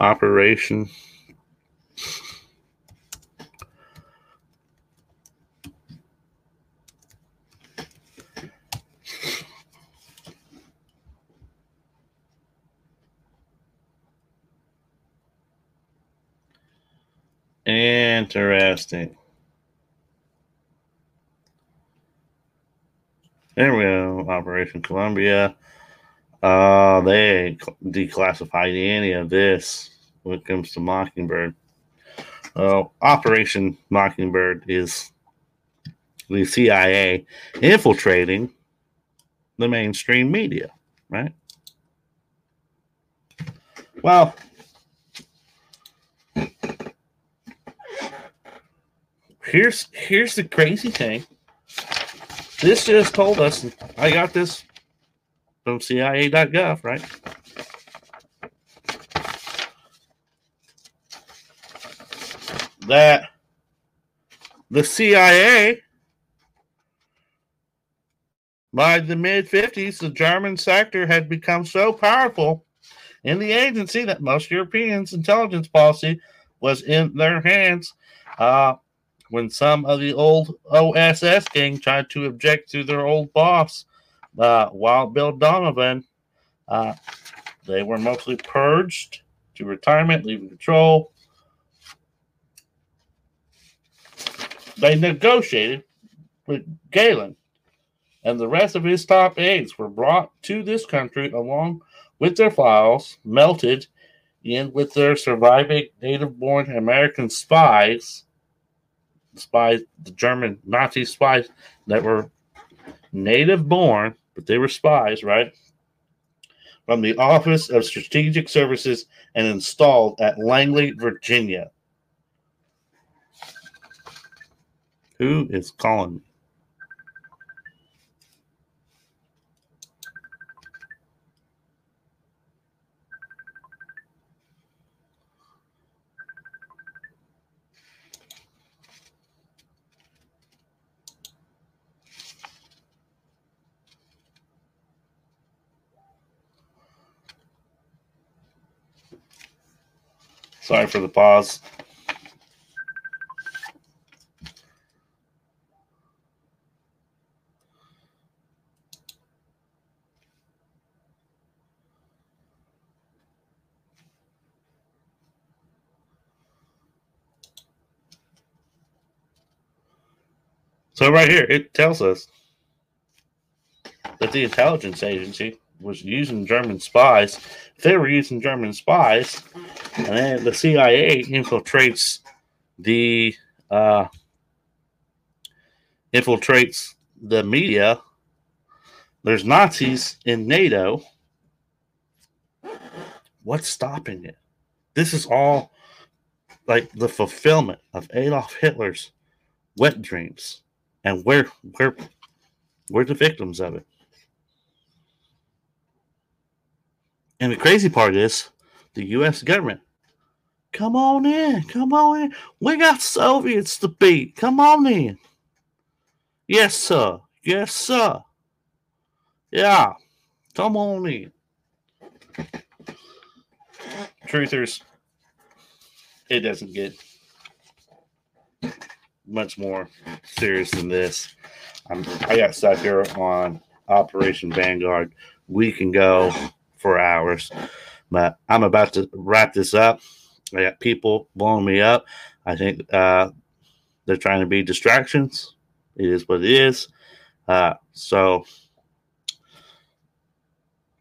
Operation Interesting. There we go. Operation Columbia. Uh, they declassified any of this when it comes to Mockingbird. Uh, Operation Mockingbird is the CIA infiltrating the mainstream media, right? Well, here's here's the crazy thing. This just told us. I got this from CIA.gov, right? That the CIA, by the mid 50s, the German sector had become so powerful in the agency that most Europeans' intelligence policy was in their hands. Uh, when some of the old OSS gang tried to object to their old boss, uh, Wild Bill Donovan, uh, they were mostly purged to retirement, leaving control. They negotiated with Gehlen, and the rest of his top aides were brought to this country along with their files, melted in with their surviving native born American spies spies, the German Nazi spies that were native born, but they were spies, right? From the Office of Strategic Services and installed at Langley, Virginia. Who is calling me? Sorry for the pause. So right here, it tells us that the intelligence agency was using German spies. If they were using German spies, and then the CIA infiltrates the uh, infiltrates the media. There's Nazis in NATO. What's stopping it? This is all like the fulfillment of Adolf Hitler's wet dreams, and we're we're we're the victims of it. And the crazy part is the U.S. government. Come on in. Come on in. We got Soviets to beat. Come on in. Yes, sir. Yes, sir. Yeah. Come on in. Truthers, it doesn't get much more serious than this. I'm, I got stuck here on Operation Vanguard. We can go for hours. But I'm about to wrap this up. I got people blowing me up. I think uh, they're trying to be distractions. It is what it is. Uh, so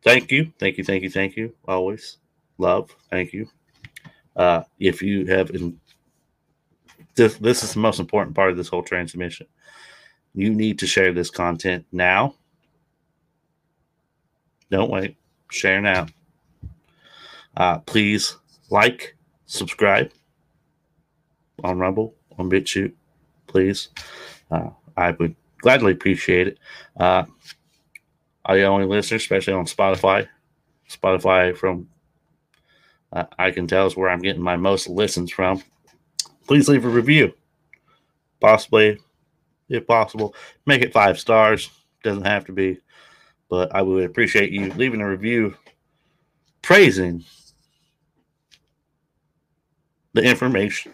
thank you. Thank you. Thank you. Thank you. Always love. Thank you. Uh, if you have in, this, this is the most important part of this whole transmission. You need to share this content now. Don't wait share now. Uh, please like, subscribe on Rumble, on BitChute, please. Uh, I would gladly appreciate it. Uh, audio only listeners, especially on Spotify. Spotify, from uh, I can tell, is where I'm getting my most listens from. Please leave a review. Possibly, if possible, make it five stars. Doesn't have to be but I would appreciate you leaving a review praising the information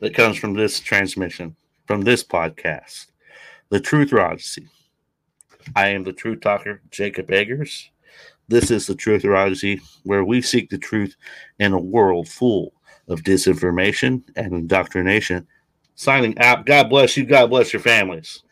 that comes from this transmission, from this podcast, The Truther Odyssey. I am the truth talker, Jacob Eggers. This is the Truther Odyssey, where we seek the truth in a world full of disinformation and indoctrination. Signing out. God bless you. God bless your families.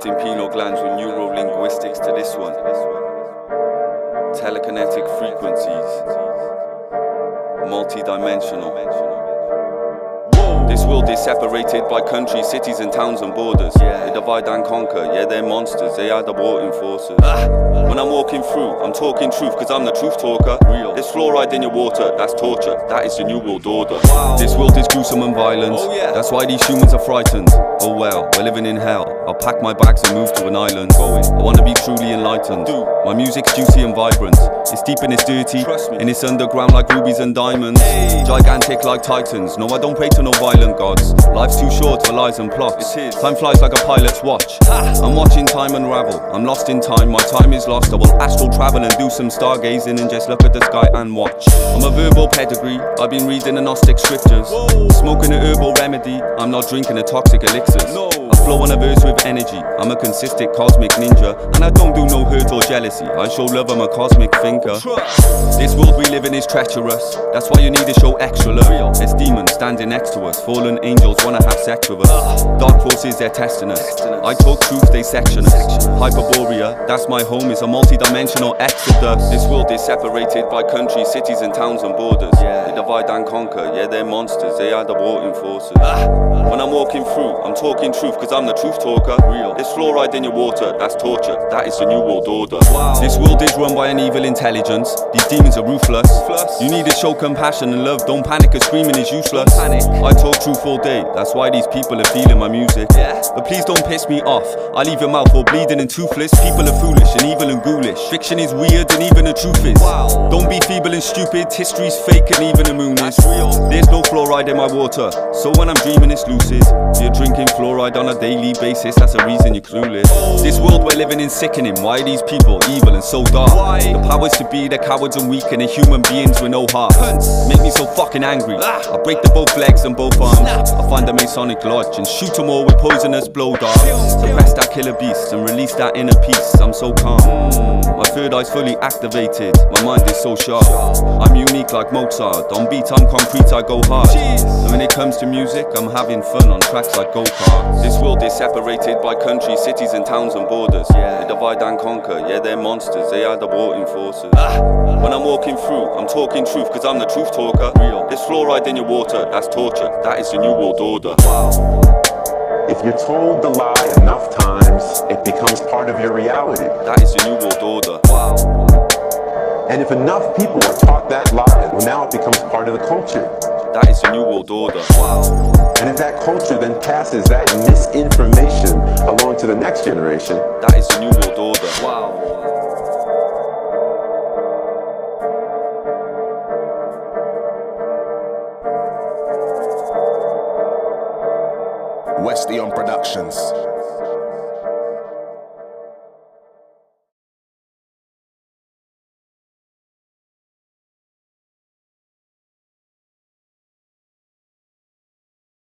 Activating pineal glands with neurolinguistics to this one. Telekinetic frequencies, multidimensional. This world is separated by countries, cities and towns and borders. Yeah. They divide and conquer, yeah, they're monsters, they are the warring forces. Ah. When I'm walking through, I'm talking truth, cause I'm the truth talker. Real. There's fluoride in your water, that's torture, that is the new world order. Wow. This world is gruesome and violent, oh, yeah. that's why these humans are frightened. Oh well, we're living in hell. I'll pack my bags and move to an island. Going. I wanna be truly enlightened. Dude. My music's juicy and vibrant. It's deep and it's dirty, and it's underground like rubies and diamonds. Gigantic like titans. No, I don't pray to no violent gods. Life's too short for lies and plots. Time flies like a pilot's watch. I'm watching time unravel. I'm lost in time. My time is lost. I will astral travel and do some stargazing and just look at the sky and watch. I'm a verbal pedigree. I've been reading the Gnostic scriptures, smoking a herbal remedy. I'm not drinking the toxic elixirs. No. I flow on a verse with energy. I'm a consistent cosmic ninja, and I don't do no hurt or jealousy. I show love, I'm a cosmic thinker. This world we live in is treacherous. That's why you need to show extra love. There's demons standing next to us. Fallen angels wanna have sex with us. Dark forces, they're testing us. I talk truth, they section us. Hyperborea, that's my home, is a multi-dimensional exodus. This world is separated by countries, cities, and towns and borders. They divide and conquer, yeah, they're monsters. They are the warring forces. Ah. When I'm walking through, I'm talking truth, cause I'm the truth talker. Real. There's fluoride in your water, that's torture. That is the new world order. This world is run by an evil intelligence. These demons are ruthless. You need to show compassion and love. Don't panic, cause screaming is useless. I talk truth all day. That's why these people are feeling my music. But please don't piss me off. I leave your mouth all bleeding and toothless. People are foolish and evil and ghoulish. Fiction is weird and even the truth is. Don't be feeble and stupid. History's fake and even the moon is real. There's no fluoride in my water. So when I'm dreaming, it's lucid. You're drinking fluoride on a daily basis. That's the reason you're clueless. Oh. This world we're living in sickening. Why are these people evil and so dark? The powers to be, they're cowards and weak and they're human beings with no heart. Make me so fucking angry. I break the both legs and both arms. I find a Masonic lodge and shoot them all with poisonous blow darts. Suppress that killer beast and release that inner peace. I'm so calm. My third eye's fully activated. My mind is so sharp. I'm unique like Mozart. On beat, I'm concrete, I go hard. And when it comes to music, I'm having fun on tracks like go karts. This world is separated by countries, cities, and towns and borders. They divide and conquer. Yeah, they're monsters. They are the warring forces. Ah, when I'm walking through, I'm talking truth, cause I'm the truth talker. Real. There's fluoride in your water, that's torture. That is the new world order. Wow. If you're told the lie enough times, it becomes part of your reality. That is the new world order. Wow. And if enough people are taught that lie, well, now it becomes part of the culture. That is the new world order. Wow. And if that culture then passes that misinformation along to the next generation, That is the new world order. Westion Productions.